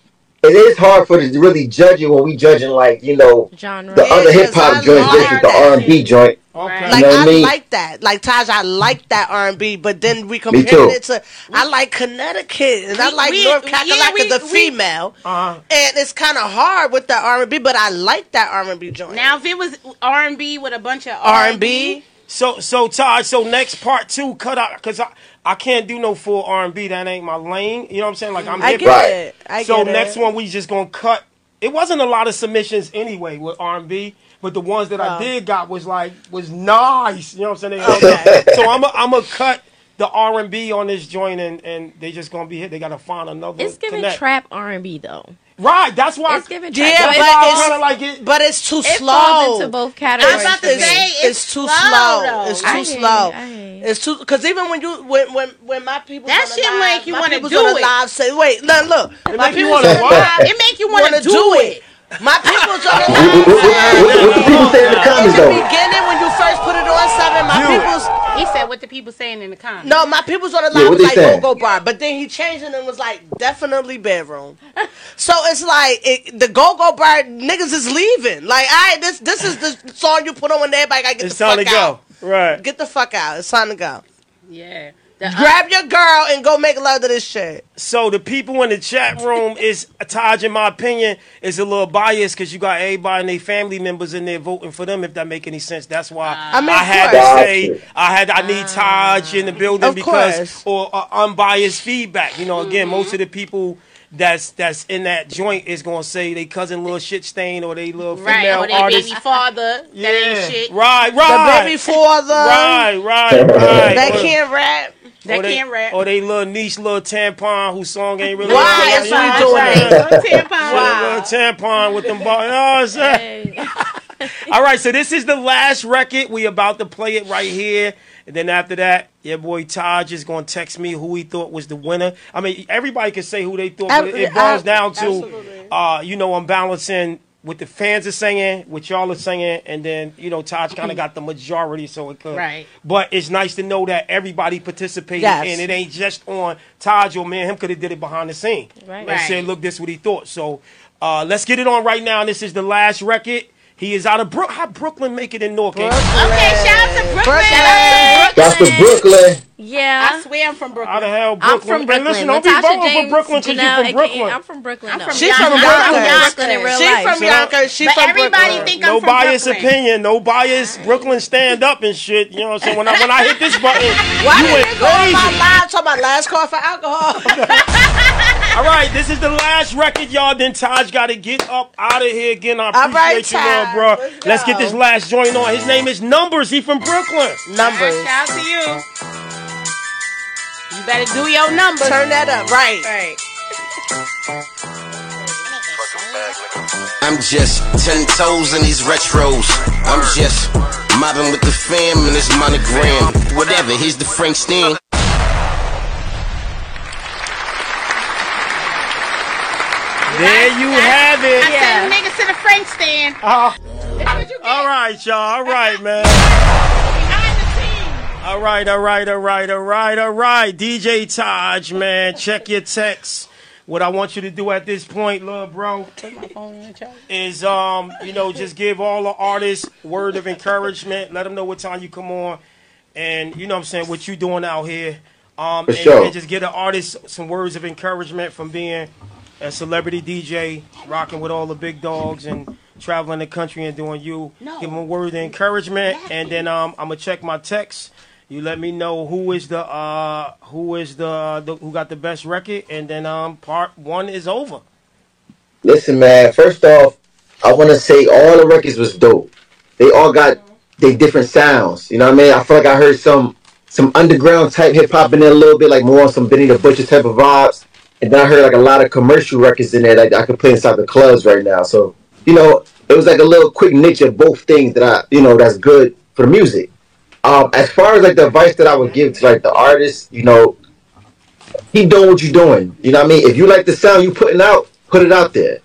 it is hard for us to really judge it when we judging like you know Genre. the other hip hop I joint versus the. R and B joint. Okay. Like know what I I mean? like that. Like Taj, I like that R and B, but then we too. comparing it to I like Connecticut and I like we- North Carolina, we- the we- female, Uh-huh. and it's kind of hard with the R and B, but I like that R and B joint. Now, if it was R and B with a bunch of R and B, So so Taj, so next part two cut out because I I can't do no full R and B. That ain't my lane. You know what I'm saying? Like I'm I hip get. Right. it. I so get next it. one we just gonna cut. It wasn't a lot of submissions anyway with R and B, but the ones that I Oh. did got was like was nice. You know what I'm saying? Okay. so I'm a, I'm gonna cut the R and B on this joint, and and they just gonna be hit. They gotta find another. It's giving connect. trap R and B though. Right. That's why. It's giving trap. Yeah, So but it's- I it's- like it. but it's too it slow. falls into both categories. I was about to me. say, it's, it's too slow, slow. It's too hear you, slow. I hear. It's too because even when you when when when my people That shit live, make you wanna people's do on the it. live say wait no look my make you people's wanna on the It make you want wanna to do it. My people's on the live. what, what the people say in the In comments the though? beginning when you first put it on seven, my people's He said what the people saying in the comments. no, my people's on the Yeah, was like saying? go go bar, but then he changed it and was like definitely bedroom. so it's like it, the go go bar niggas is leaving. Like I this this is the song you put on when everybody gotta get It's the time fuck to out. go. Right. Get the fuck out. It's time to go. Yeah. The, uh, Grab your girl and go make love to this shit. So the people in the chat room is Taj, in my opinion, is a little biased because you got everybody and their family members in there voting for them. If that make any sense, that's why uh, I mean, I had course. to say I had I need Taj in the uh, building Of because course. or uh, unbiased feedback. You know, again, most of the people. That's that's in that joint is gonna say they cousin little shit stain or they little right. female Or they artist. baby father. That yeah, ain't shit. right, The right, baby father right, right, right. that Or- can't rap. That they, can't rap. Or they little niche little tampon whose song ain't really. Why Yeah, is yeah, doing yeah. it? Little tampon. Wow. Little tampon with them balls. You know what I'm saying? All right, so this is the last record. We about to play it right here. And then after that, your boy Taj is going to text me who he thought was the winner. I mean, everybody can say who they thought, but it, boils down to, uh, you know, I'm balancing what the fans are singing, what y'all are singing, and then, you know, Taj kind of got the majority, so it could. Right. But it's nice to know that everybody participated, Yes. and it ain't just on Taj or man, him could have did it behind the scene. Right. And Right. said, look, this is what he thought. So uh, let's get it on right now. This is the last record. He is out of Brook. How Brooklyn make it in North? Okay, shout out to Brooklyn. That's the Brooklyn. Yeah. I swear I'm from Brooklyn. How the hell I'm Brooklyn? from Hey, Brooklyn. listen, don't be voting James, for Brooklyn because Geneal, you from Brooklyn. I'm from Brooklyn. I'm though. from She's Yonkers. from I'm Yonkers. Yonkers in real She life. from So Yonkers. She But from everybody Brooklyn. think I'm from Brooklyn. bias Brooklyn. opinion, no bias. Brooklyn stand up and shit. You know what I'm saying? When I when I hit this button, Why you did went you go on my live talking about last call for alcohol? All right, this is the last record, y'all. Then Taj got to get up out of here again. I All right, appreciate you, little Taj. bro. Let's Let's get this last joint on. His name is Numbers. He from Brooklyn. Numbers. Shout out to you. You better do your numbers. Turn that up. Right. Right. Fucking bag, nigga. I'm just ten toes in these retros. I'm just mobbing with the fam and this monogram. Whatever, here's the Frank Steen. There you have it. I send niggas to the Frank stand. Uh, all right, y'all. All right, man. All right, all right, all right, all right, all right. DJ Taj, man, check your text. What I want you to do at this point, little bro, is um, you know, just give all the artists word of encouragement. Let them know what time you come on, and you know what I'm saying what you doing out here. Um, For and, sure. and just get the artists some words of encouragement from being a celebrity DJ, rocking with all the big dogs and traveling the country and doing you. Give them a word of encouragement, and then um, I'm gonna check my text. You let me know who is the uh, who is the, the who got the best record, and then um, part one is over. Listen, man. First off, I want to say all the records was dope. They all got they different sounds. You know what I mean? I feel like I heard some some underground type hip hop in there a little bit, like more on some Benny the Butcher type of vibes. And then I heard like a lot of commercial records in there that I could play inside the clubs right now. So you know, it was like a little quick niche of both things that I you know that's good for music. Um, as far as like the advice that I would give to like the artists, you know, keep doing what you're doing. You know what I mean? If you like the sound you putting out, put it out there.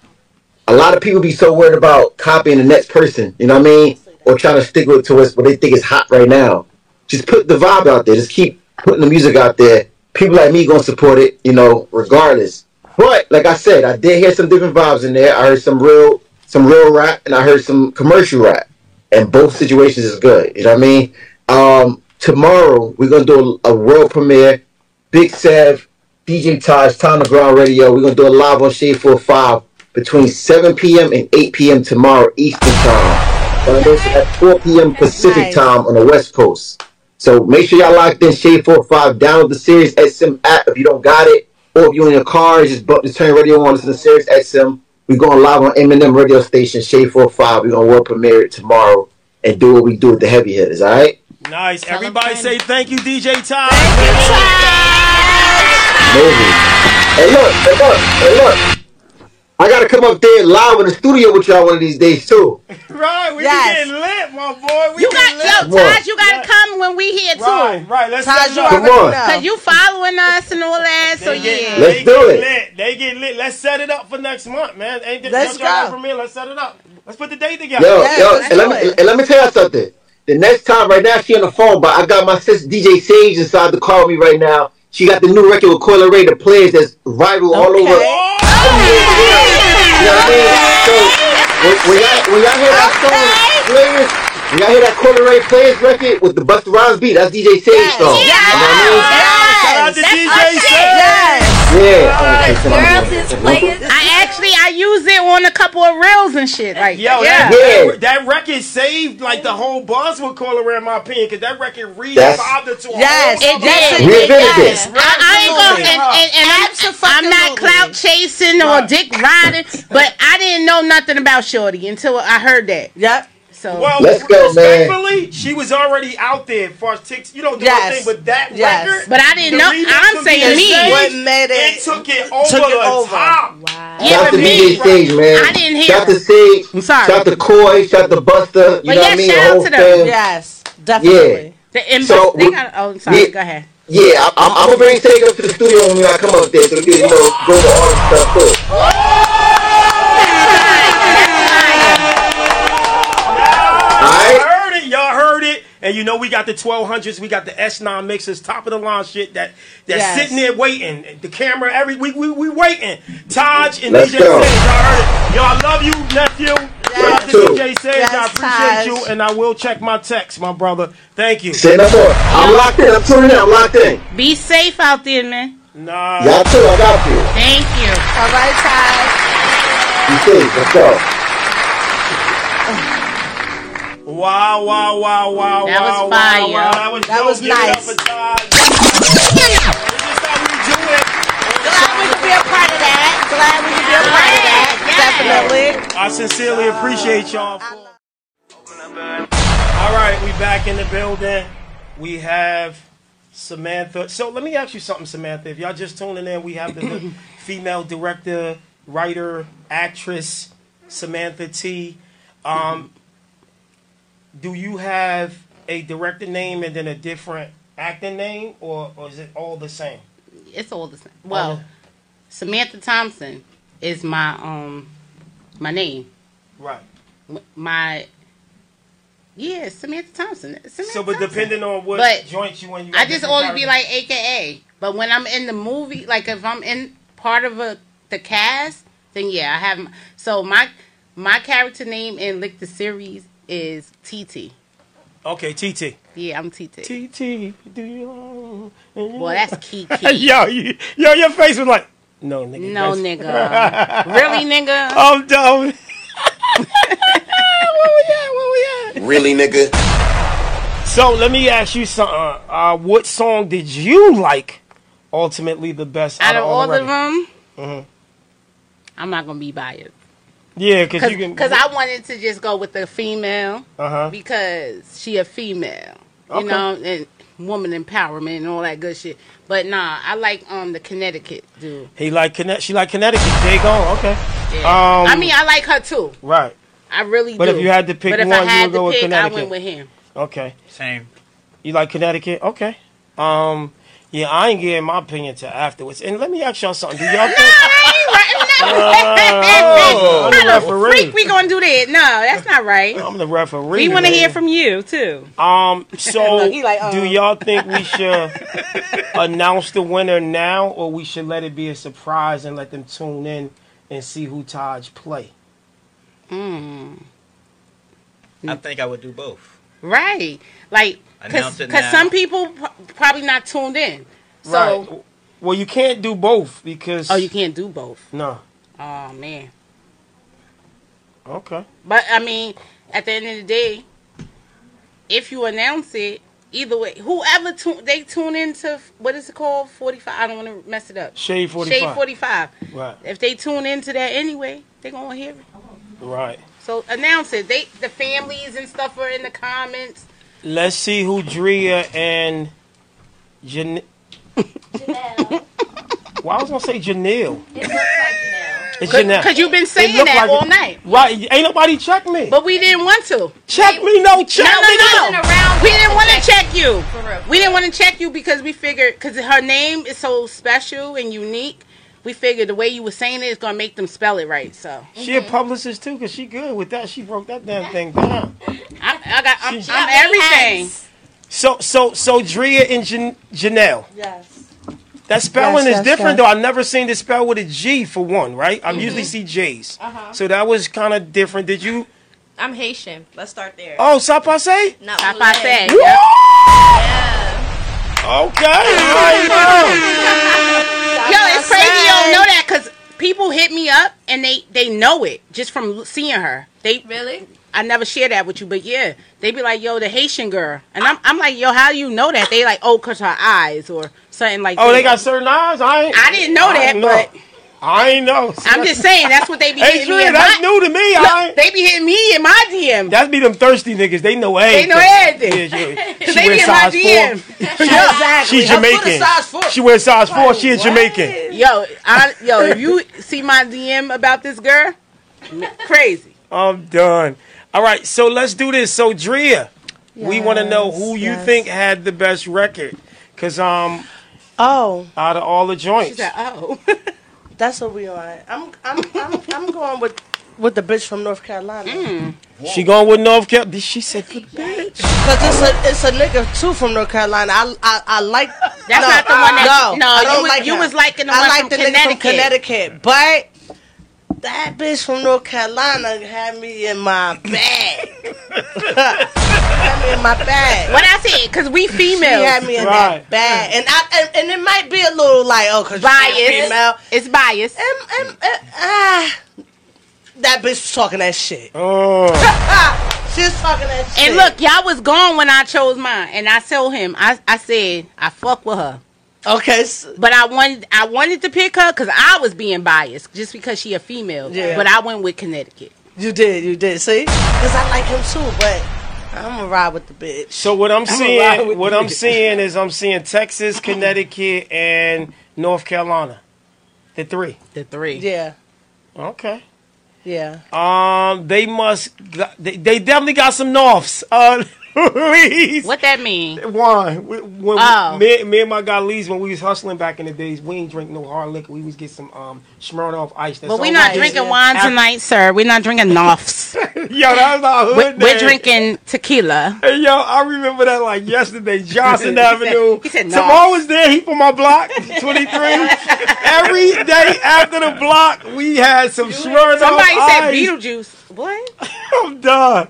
A lot of people be so worried about copying the next person, you know what I mean? Or trying to stick with to what they think is hot right now. Just put the vibe out there. Just keep putting the music out there. People like me gonna support it, you know, regardless. But like I said, I did hear some different vibes in there. I heard some real some real rap and I heard some commercial rap. And both situations is good. You know what I mean? Um tomorrow we're gonna do a, a world premiere. Big Sav, DJ Taj, Time to Grind Radio. We're gonna do a live on Shade 45 between 7 p.m. and 8 p.m. tomorrow Eastern time. And at 4 p.m. Pacific time on the West Coast. So make sure y'all locked in Shade 45. Download the Sirius XM app if you don't got it. Or if you're in your car, just, bu- just turn your radio on. Listen to Sirius XM. We're going live on Eminem radio station, Shade 45. We're going to world premiere it tomorrow and do what we do with the heavy hitters, all right? Nice. Everybody say thank you, DJ Ty. Amazing. Hey, look, hey, look, hey, look. I got to come up there live in the studio with y'all one of these days, too. Right, we Yes. getting lit, my boy. We You getting got lit. yo, Taj, you gotta come when we here too. Right, right. Let's Taj, set it you up. Come on. Cause you following us and all that, so get- yeah. Let's they do it. Lit. They get lit. Let's set it up for next month, man. Ain't that, Let's don't y'all go. want Premiere? Let's set it up. Let's put the date together. Yo, Yes, yo, let's and let, me, it. and let me tell you something. The next time, right now, she on the phone, but I got my sister DJ Saige inside the car me right now. She got the new record with Coi Leray, the players that's viral all over. Okay. Oh, You. Know what I mean? So, when, when, y'all, when y'all hear that song, players, when y'all hear that Coi Leray players record with the Busta Rhymes beat, that's DJ Saige song. You know what I mean? Shout out to DJ Saige. Yeah. Girls is players. I actually I use it on a couple of reels and shit. Like Yo, yeah. that, Yeah. that, that record saved like the whole buzz with Coi Leray, in my opinion, because that record revived it to a Yes, whole it did. Yes. it. I, I ain't going and, and, and I'm, I'm not clout chasing or Right. dick riding, but I didn't know nothing about Shorty until I heard that. Yep. So Well, Let's go, man. she was already out there for ticks. You know, doing Yes. thing, but that Yes. record. But I didn't know- I'm saying me. Saige, What made it- It took it over took it the over. top. yeah, Shout out but to me, DJ Saige, man. I didn't hear Shout out to him. I'm sorry. Shout out to Coi. Shout out to Busta. You But know yeah, what I mean? shout The whole to them. fam. Yes, definitely. The, and So, they we- got, oh, sorry. yeah. Go ahead. Yeah, I, I'm, I'm gonna bring Saige up to the studio when I come up there so we can, you know, go over all the stuff too. You know we got the 1200s, we got the S9 mixers, top of the line shit that that's Yes. sitting there waiting. The camera, every we we, we waiting. Taj and Let's DJ go. Saige, y'all heard it. Yo, I love you, nephew. Shout out to. DJ Saige. I appreciate Taj. you, and I will check my text, my brother. Thank you. Say no more. I'm locked in. I'm tuning in. I'm locked in. Be safe out there, man. Nah. Y'all too. I got you. Thank you. All right, Ty. You safe. Let's go. Wow, wow, wow, wow, wow. That wow, was fire. wow, wow. That was, That dope. was Give it up nice. for Taj. This how we do it. Glad we could be a part of that. Glad we could be a part of that. Definitely. I sincerely appreciate y'all. All right, we back in the building. We have Samantha. So let me ask you something, Samantha. If y'all just tuning in, we have the female director, writer, actress, Samantha T. Um, do you have a director name and then a different acting name, or, or is it all the same? It's all the same. Well, Okay. Samantha Thompson is my um my name. Right. My yeah, Samantha Thompson. Samantha So, but Thompson. depending on what But joint you in, I just always be like AKA. But when I'm in the movie, like if I'm in part of a the cast, then yeah, I have. So my my character name in Lick the series is TT. Okay, TT. Yeah, I'm TT. TT, do you? Well, that's Kiki. yo, you, yo, your face was like, no, nigga. No, that's- nigga. really, nigga? I'm done. Where we at? Where we at? Really, nigga? So let me ask you something. Uh, what song did you like ultimately the best Out of all the of them, Mhm. I'm not gonna be biased. Yeah, because you can. Because I wanted to just go with the female Uh-huh. because she a female, you Okay. know, and woman empowerment and all that good shit. But nah, I like um the Connecticut dude. He like Connect. She like Connecticut. There you go. Okay. Yeah. Um, I mean, I like her too. right. I really But do. if you had to pick but if one, I you had would go to with pick, I Connecticut. went with him. Okay. Same. You like Connecticut? Okay. Um. Yeah, I ain't getting my opinion till afterwards. And let me ask y'all something. Do y'all think? I'm the referee. freak we gonna do that? No, that's not right. I'm the referee. We want to hear from you too. Um. So, Look, he like, uh. do y'all think we should announce the winner now, or we should let it be a surprise and let them tune in and see who Taj play? Hmm. I think I would do both. Right. Like, Announce because it now. some people probably not tuned in. So, right. Well, you can't do both because. oh, you can't do both. No. Oh man. Okay. But I mean, at the end of the day, if you announce it, either way, whoever tune they tune into what is it called? Forty five. I don't want to mess it up. Shade 45. Shade forty five. Right. If they tune into that anyway, they gonna hear it. Right. So announce it. They the families and stuff are in the comments. Let's see who Driyah and Jan. Well, I was gonna say Janelle. Because you've been saying that like all it. night. Right. Ain't nobody check me. But we didn't want to. check me, no check No, me. no, no. around We didn't want to check you. For real. We didn't want to check you because we figured because her name is so special and unique. We figured the way you were saying it is gonna make them spell it right. So She a publicist too, cause she good with that. She broke that damn thing down. I, I got I'm, She- I'm everything. So, so, so Driyah and Jan- Geneal. Yes. That spelling Yes, is yes, different yes. though. I never seen it spelled with a G for one, right? I usually see J's. Uh-huh. So that was kind of different. Did you? I'm Haitian. Let's start there. Oh, Sapase? Not That's Oulé. what I said. Woo! Yeah. Okay. I know. Yo, it's crazy you don't know that because people hit me up and they they know it just from seeing her. They Really? I never share that with you, but yeah, they be like, "Yo, the Haitian girl," and I'm I'm like, "Yo, how do you know that?" They like, "Oh, cause her eyes or something like." Oh, that. they got certain eyes. I ain't, I didn't know I that, ain't but I ain't know. I'm just saying that's what they be Hey, hitting me Driyah, in that's my. new to me. Look, I ain't, they be hitting me in my DM. that be them thirsty niggas. They know everything. know everything. Yeah, she, she They wear be in my size DM. four. Exactly. She Her foot is Jamaican. size four. She wears size four. She a Jamaican. Yo, I, yo, if you see my DM about this girl, crazy. I'm done. All right, so let's do this. So Driyah, we want to know who you think had the best record, cause um, Oh, out of all the She joints, said, "Oh, that's what we on. I'm I'm I'm I'm going with with the bitch from North Carolina. Hmm. she going with North Carolina. She said the bitch. Cause it's a it's a nigga too from North Carolina. I I, I like That's no, not the one that- no, no, I you don't was- like you him. was liking the I one like from the nigga from Connecticut. Connecticut, but that bitch from North Carolina had me in my bag. had me in my bag. what I said? Because we She females, had me in Right. that bag, and I and, and it might be a little like oh, cause biased. she's female. It's biased. And, and, and, ah, that bitch was talking that shit. Oh, She was talking that shit. And look, y'all was gone when I chose mine, and I told him, I, I said I fuck with her, okay, so, but I wanted I wanted to pick her because I was being biased just because she a female. Yeah. But I went with Connecticut. you did, you did. See, because I like him too, but I'm gonna ride with the bitch. so what I'm ride seeing, with what. I'm seeing is I'm seeing Texas, Connecticut, and North Carolina. The three. The three. Yeah. Okay. Yeah. Um, they must. They, they definitely got some norths. Uh, Lee's. What that mean? Wine. When Oh. me, me and my guy Lee's, when we was hustling back in the days, we ain't drink no hard liquor. We was get some um Smirnoff ice. That's But we're not drinking wine After- tonight, sir. We're not drinking Norths. Yo, that's not hood. we're, we're drinking tequila. Hey, yo, I remember that like yesterday. Johnson He said- Avenue. he said, Tomorrow was there. He from my block, 23. Every day after the block, we had some Smirnoff ice. Somebody said. Beetlejuice. What? I'm done.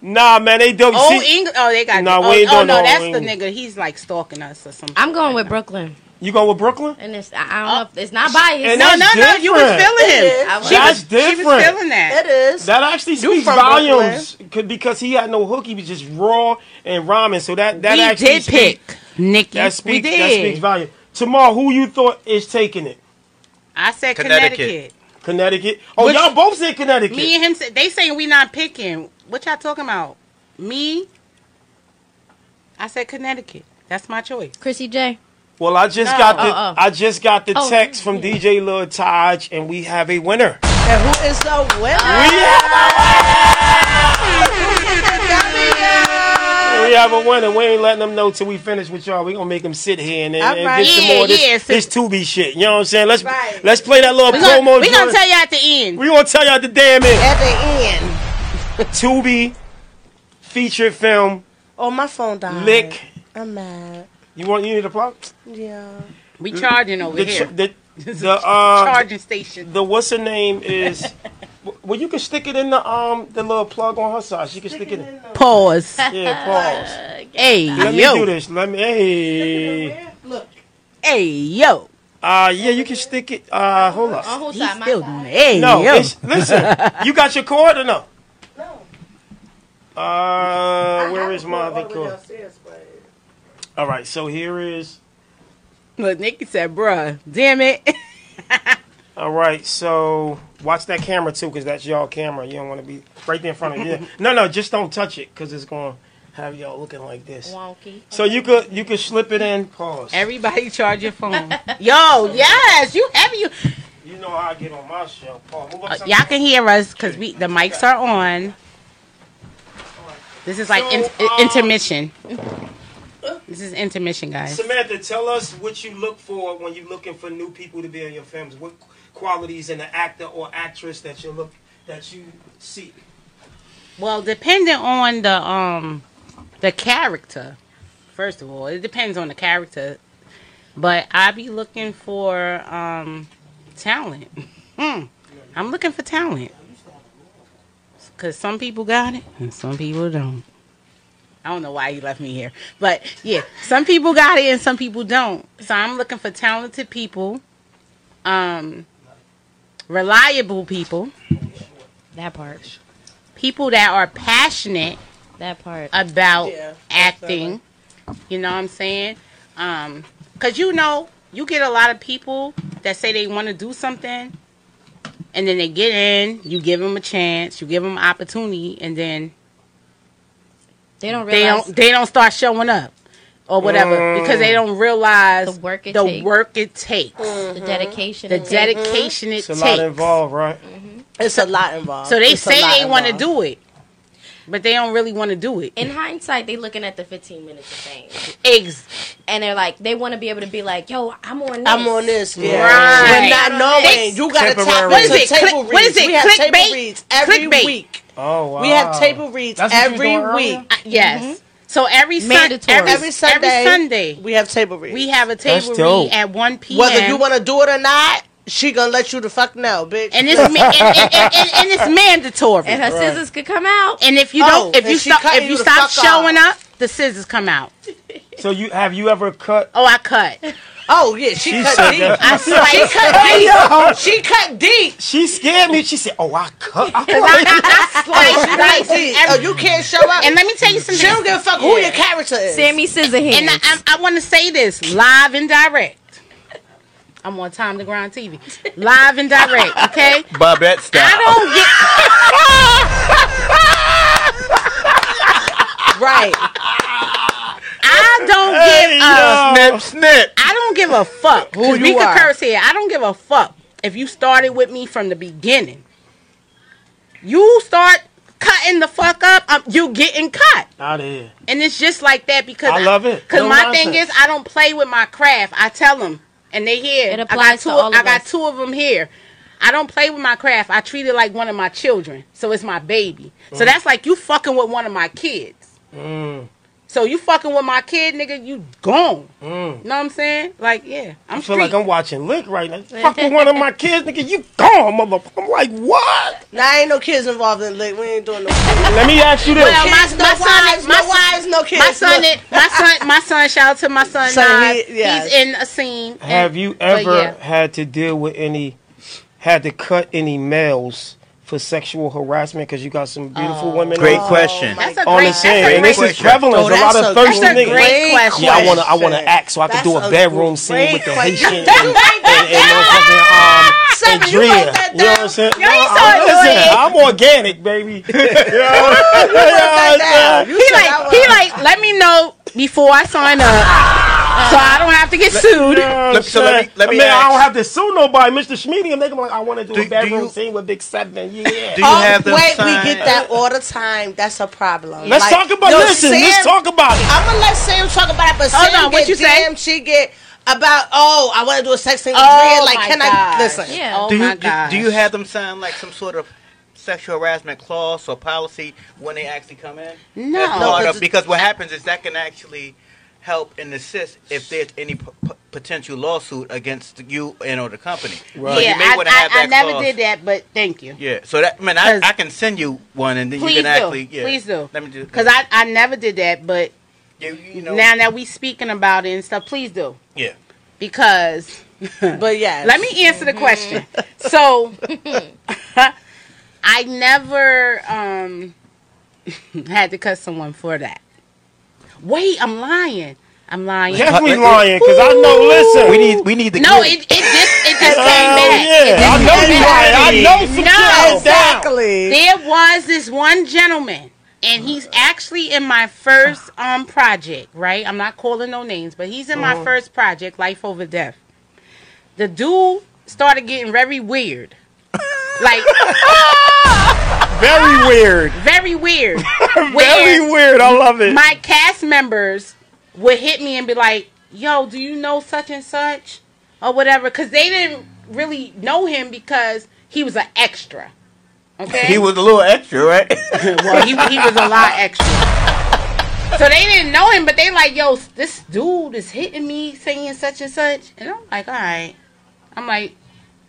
Nah, man, they don't. Oh, see, Eng- oh, they got. Nah, oh, we ain't oh doing no, no that's Eng- the nigga. He's like stalking us or something. I'm going with Brooklyn, you go with Brooklyn? and it's I I don't oh. know if it's not biased. And no, that's no, no. You was different. feeling him. It is. I was- She That's was, she was feeling that. It is. That actually speaks volumes c- because he had no hook. He was just raw and rhyming. So that that we actually did speaks- pick Nikki. That we speaks did. that speaks volume. Tomorrow, who you thought is taking it? I said Connecticut. Connecticut. Connecticut. Oh, Which- y'all both said Connecticut. Me and him said they saying we not picking. What y'all talking about? Me. I said Connecticut. That's my choice. Chrissy J. well, I just No. got the Oh, oh. I just got the Oh, text from DJ Lil Taj, and we have a winner. And who is the winner? We have, a winner. we have a winner. We ain't letting them know till we finish with y'all. We gonna make them sit here and, and, and Alright. get some more of this, yeah, this Tubi shit. You know what I'm saying? Let's Right. let's play that little We promo. gonna, we gonna tell y'all at the end. We gonna tell y'all at the damn end. At the end. Tubi featured film Oh, my phone died. Lick. I'm mad. You want you need a plug? Yeah. We charging over The here. the the uh charging station. the what's her name is well you can stick it in the um the little plug on her side. She can stick it in. Pause. Yeah, pause. Hey Let me do this. Let me hey. Look. Hey yo. Uh yeah, you can stick it. Uh hold up. On He's still side. doing it. Hey No, yo. listen. You got your cord or no? No. Uh, where is my other cord? All right, so here is. Look, Nikki said, "Bruh, damn it." All right, so watch that camera too, because that's y'all camera. You don't want to be right there in front of you. No, no, just don't touch it, because it's going to have y'all looking like this. Wonky. So you could you could slip it in. Pause. Everybody charge your phone. Yo, yes, you have you. You know how I get on my show. Pause. Uh, y'all can hear us because we the mics are on. This is like in, um, intermission. This is intermission, guys. Samantha, tell us what you look for when you're looking for new people to be in your films. What qualities in an actor or actress that you look that you see? Well, depending on the um the character, first of all, it depends on the character. But I be looking for um talent. Hmm. I'm looking for talent. Cause some people got it and some people don't. I don't know why you left me here, but yeah, some people got it and some people don't. So I'm looking for talented people, um, reliable people, That part. people that are passionate That part. about Yeah, acting. You know what I'm saying? Um, cause you know, you get a lot of people that say they want to do something, and then they get in. You give them a chance. You give them opportunity, and then They don't they realize don't they don't start showing up or whatever mm. because they don't realize The work it takes. the takes. work it takes, mm-hmm. the dedication. the it takes. dedication mm-hmm. it It's a takes. lot involved, right? Mm-hmm. It's a lot involved. So they It's say they want to do it, but they don't really want to do it. In hindsight, they looking at the 15 minutes of fame, Eggs. and they're like, they want to be able to be like, "Yo, I'm on this. I'm on this. Yeah. Right. But not knowing, They- you got to tap Temporary. into What is it? table Click- reads. what is it? We have Clickbait? table reads every Clickbait. week. Oh wow. We have table reads That's what you was every doing earlier? week. Uh, yes. So every Sun- Mandatory. every, Every Sunday, every Sunday we have table reads. we have a table read at one p.m. Whether you want to do it or not, she gonna let you the fuck know, bitch. and it's ma- and, and, and, and, and it's mandatory. And her scissors could come out. And if you Oh, don't, if you stop, if you you stop showing off. up, the scissors come out. So you have you ever cut? Oh, I cut. oh yeah, she, She cut said deep. that. I She cut deep. She cut deep. She scared me. She said, "Oh, I cut." I, I sliced, sliced Deep. every- Oh, you can't show up. and let me tell you something. she don't give a fuck who your character is. Sammy Scissorhands. And I, I, I want to say this live and direct. I'm on Time to Grind TV. Live and direct, okay? Bobette style. I don't get. right. I don't Hey, give a. snip, snip. I don't give a fuck. Who you could are. curse here. I don't give a fuck if you started with me from the beginning. You start cutting the fuck up, um, you getting cut. Out of here. And it's just like that because I love it. Because No my nonsense. thing is, I don't play with my craft. I tell them, and they hear. It I applies got to two. all of I got us. two of them here. I don't play with my craft. I treat it like one of my children. So it's my baby. So Mm. that's like you fucking with one of my kids. Mm, So you fucking with my kid, nigga, you gone. mm. You know what I'm saying? Like, yeah, I'm I feel street. like I'm watching Lick right now. Fucking one of my kids, nigga, you gone, motherfucker. I'm like, what? Now ain't no kids involved in lick. We ain't doing no. Let me ask you this. Well, my, Kids, no my son, wives, my no son- wives, no kids. My son, no- my son, my son. Shout out to my son. Son, he- yes. He's in a scene. and- Have you ever yeah. had to deal with any, had to cut any males for sexual harassment because you got some beautiful women Great on- question. That's a on great. the scene, That's a and great. this is prevalent. Oh, a lot of thirsty That's a niggas. great question. Yeah, I wanna, I wanna act so I can That's do a a bedroom scene with the great Haitian question. and, and, and motherfucking um, Seven, and you Driyah. wrote that You know what I'm saying? Yo, No, so I'm- listen. I'm organic, baby. You know? What I'm saying? He like, he like, let me know before I sign up, so I don't have to get sued. You know I'm Let- so let me- let me I mean, I don't have to sue nobody. Mr. Schmedium, they can be like, I want to do, Do- a do bedroom you- scene with Big Seven. Yeah. Do you Oh, have them wait, sign? we get that all the time. That's a problem. Let's Like, talk about yo, listen. let's Sam- talk about it. I'm gonna let Sam talk about it, but Hold Sam on, what get you say? she get about oh, I want to do a sex scene with Oh Driyah. Like, can gosh. I listen? Yeah. Oh do my you do, god. do you have them sign like some sort of sexual harassment clause or policy when they actually come in? No. No, of- because- because what happens is that can actually help and assist if there's any p- p- potential lawsuit against you and or the company. Right. So yeah, you may I, have I, I that never did that, but thank you. Yeah, so that I mean, I, 'Cause- I can send you one and then you can do. actually yeah. Please do. Let me do Cause I, I never did that, but you, you know now that we speaking about it and stuff, please do. yeah. Because But yeah, let me answer the question. So I never um had to cut someone for that. Wait, I'm lying. I'm lying. Definitely lying, because I know, listen. We need we need the No, clip. it, it just it just Oh, came back. It yeah. I just know came you back. lying. I know some No. shit down. exactly. There was this one gentleman, and he's actually in my first um project, right? I'm not calling no names, but he's in my first project, Life Over Death. The dude started getting very weird. Like Very ah, weird. very weird. Very weird. I love it. my cast members would hit me and be like, "Yo, do you know such and such?" or whatever, because they didn't really know him because he was an extra. Okay, He was a little extra, right? well, he, he was a lot extra. So they didn't know him, but they like, yo, this dude is hitting me saying such and such, and I'm like, all right. I'm like,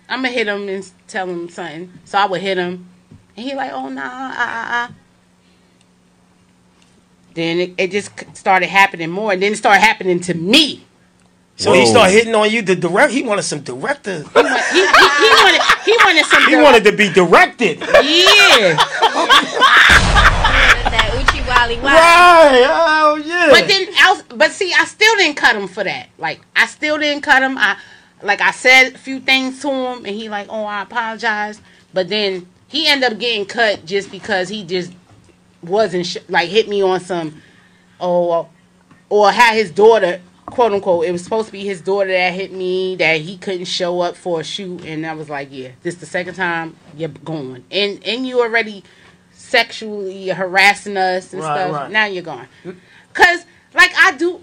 I'm gonna hit him and tell him something. So I would hit him, and he like, oh nah, ah ah ah. Then it, it just started happening more, and then it started happening to me. So he Whoa. started hitting on you. The direct. He wanted some director. He, wa- he, he, he wanted he wanted some. He wanted to be directed. yeah. that Uchi Wally Wally. Right. Oh yeah. But then, I was, but see, I still didn't cut him for that. Like, I still didn't cut him. I, like, I said a few things to him, and he like, oh, I apologize. But then he ended up getting cut just because he just wasn't sh- like hit me on some, oh, or had his daughter, quote unquote. It was supposed to be his daughter that hit me that he couldn't show up for a shoot, and I was like, yeah, this the second time you're going, and and you already sexually harassing us and Right, stuff. right. Now you're gone. Cause like I do,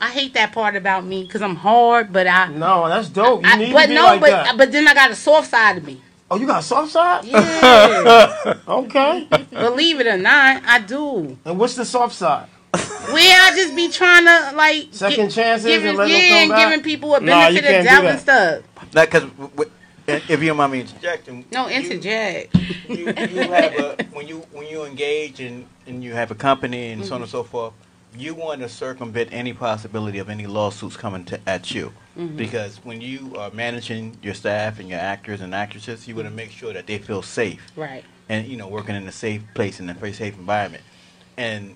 I hate that part about me because I'm hard, but I. no, that's dope. You I- need but to be no, like but that. but then I got a soft side of me. Oh, you got a soft side? Yeah, Okay. believe it or not, I do. And what's the soft side? Where I just be trying to like Second gi- chances giving, and let them come and back? giving people a benefit can't of doubt that. and stuff. Like, cause w- w- if you don't mind me interjecting, No you- interject. you, you have a when you when you engage and and you have a company and so on and so forth, you want to circumvent any possibility of any lawsuits coming to, at you. Mm-hmm. Because when you are managing your staff and your actors and actresses, you want to make sure that they feel safe Right. and you know working in a safe place in a very safe environment, and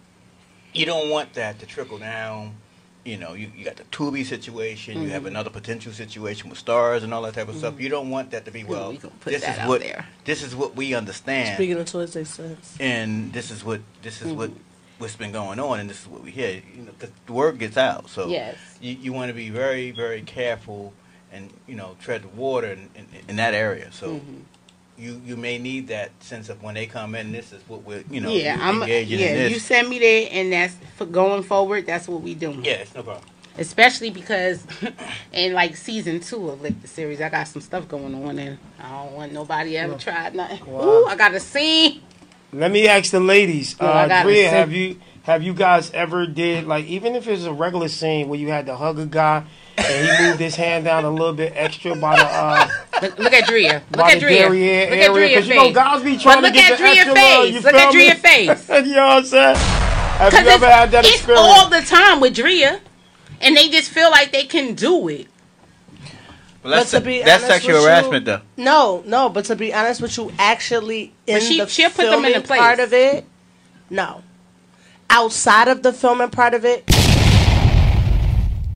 you don't want that to trickle down. You know, you, you got the Tubi situation, you have mm-hmm. another potential situation with stars and all that type of stuff. Mm-hmm. You don't want that to be well. we gonna put this that is out what there. this is what we understand, Speaking of Twitter, sense. and this is what this is what Mm-hmm. What's been going on, and this is what we hear. You know, the, the word gets out, so Yes. you, you want to be very very careful and you know tread the water in, in, in that area. So Mm-hmm. you you may need that sense of when they come in. This is what we're you know yeah, I'm. engaging Yeah, in this. you send me there, and that's for going forward. That's what we doing. yeah, it's no problem. Especially because in like season two of like the series, I got some stuff going on, and I don't want nobody ever tried nothing. Ooh, I got a scene. Let me ask the ladies. Uh, Driyah, have you have you guys ever did like even if it's a regular scene where you had to hug a guy and he moved his hand down a little bit extra by the uh, Look, look at Driyah. Look at Driyah. Look at Driyah's 'cause you know guys be But trying to get at the extra love, face. you Look at me? Driyah's face. you know what I'm saying? Have you Because ever had that it's experience? all the time with Driyah, and they just feel like they can do it. But that's But to be that's honest sexual with you- harassment, though. No, no, but to be honest with you, actually in But she- the she'll put them in filming the place. part of it, no. Outside of the filming part of it,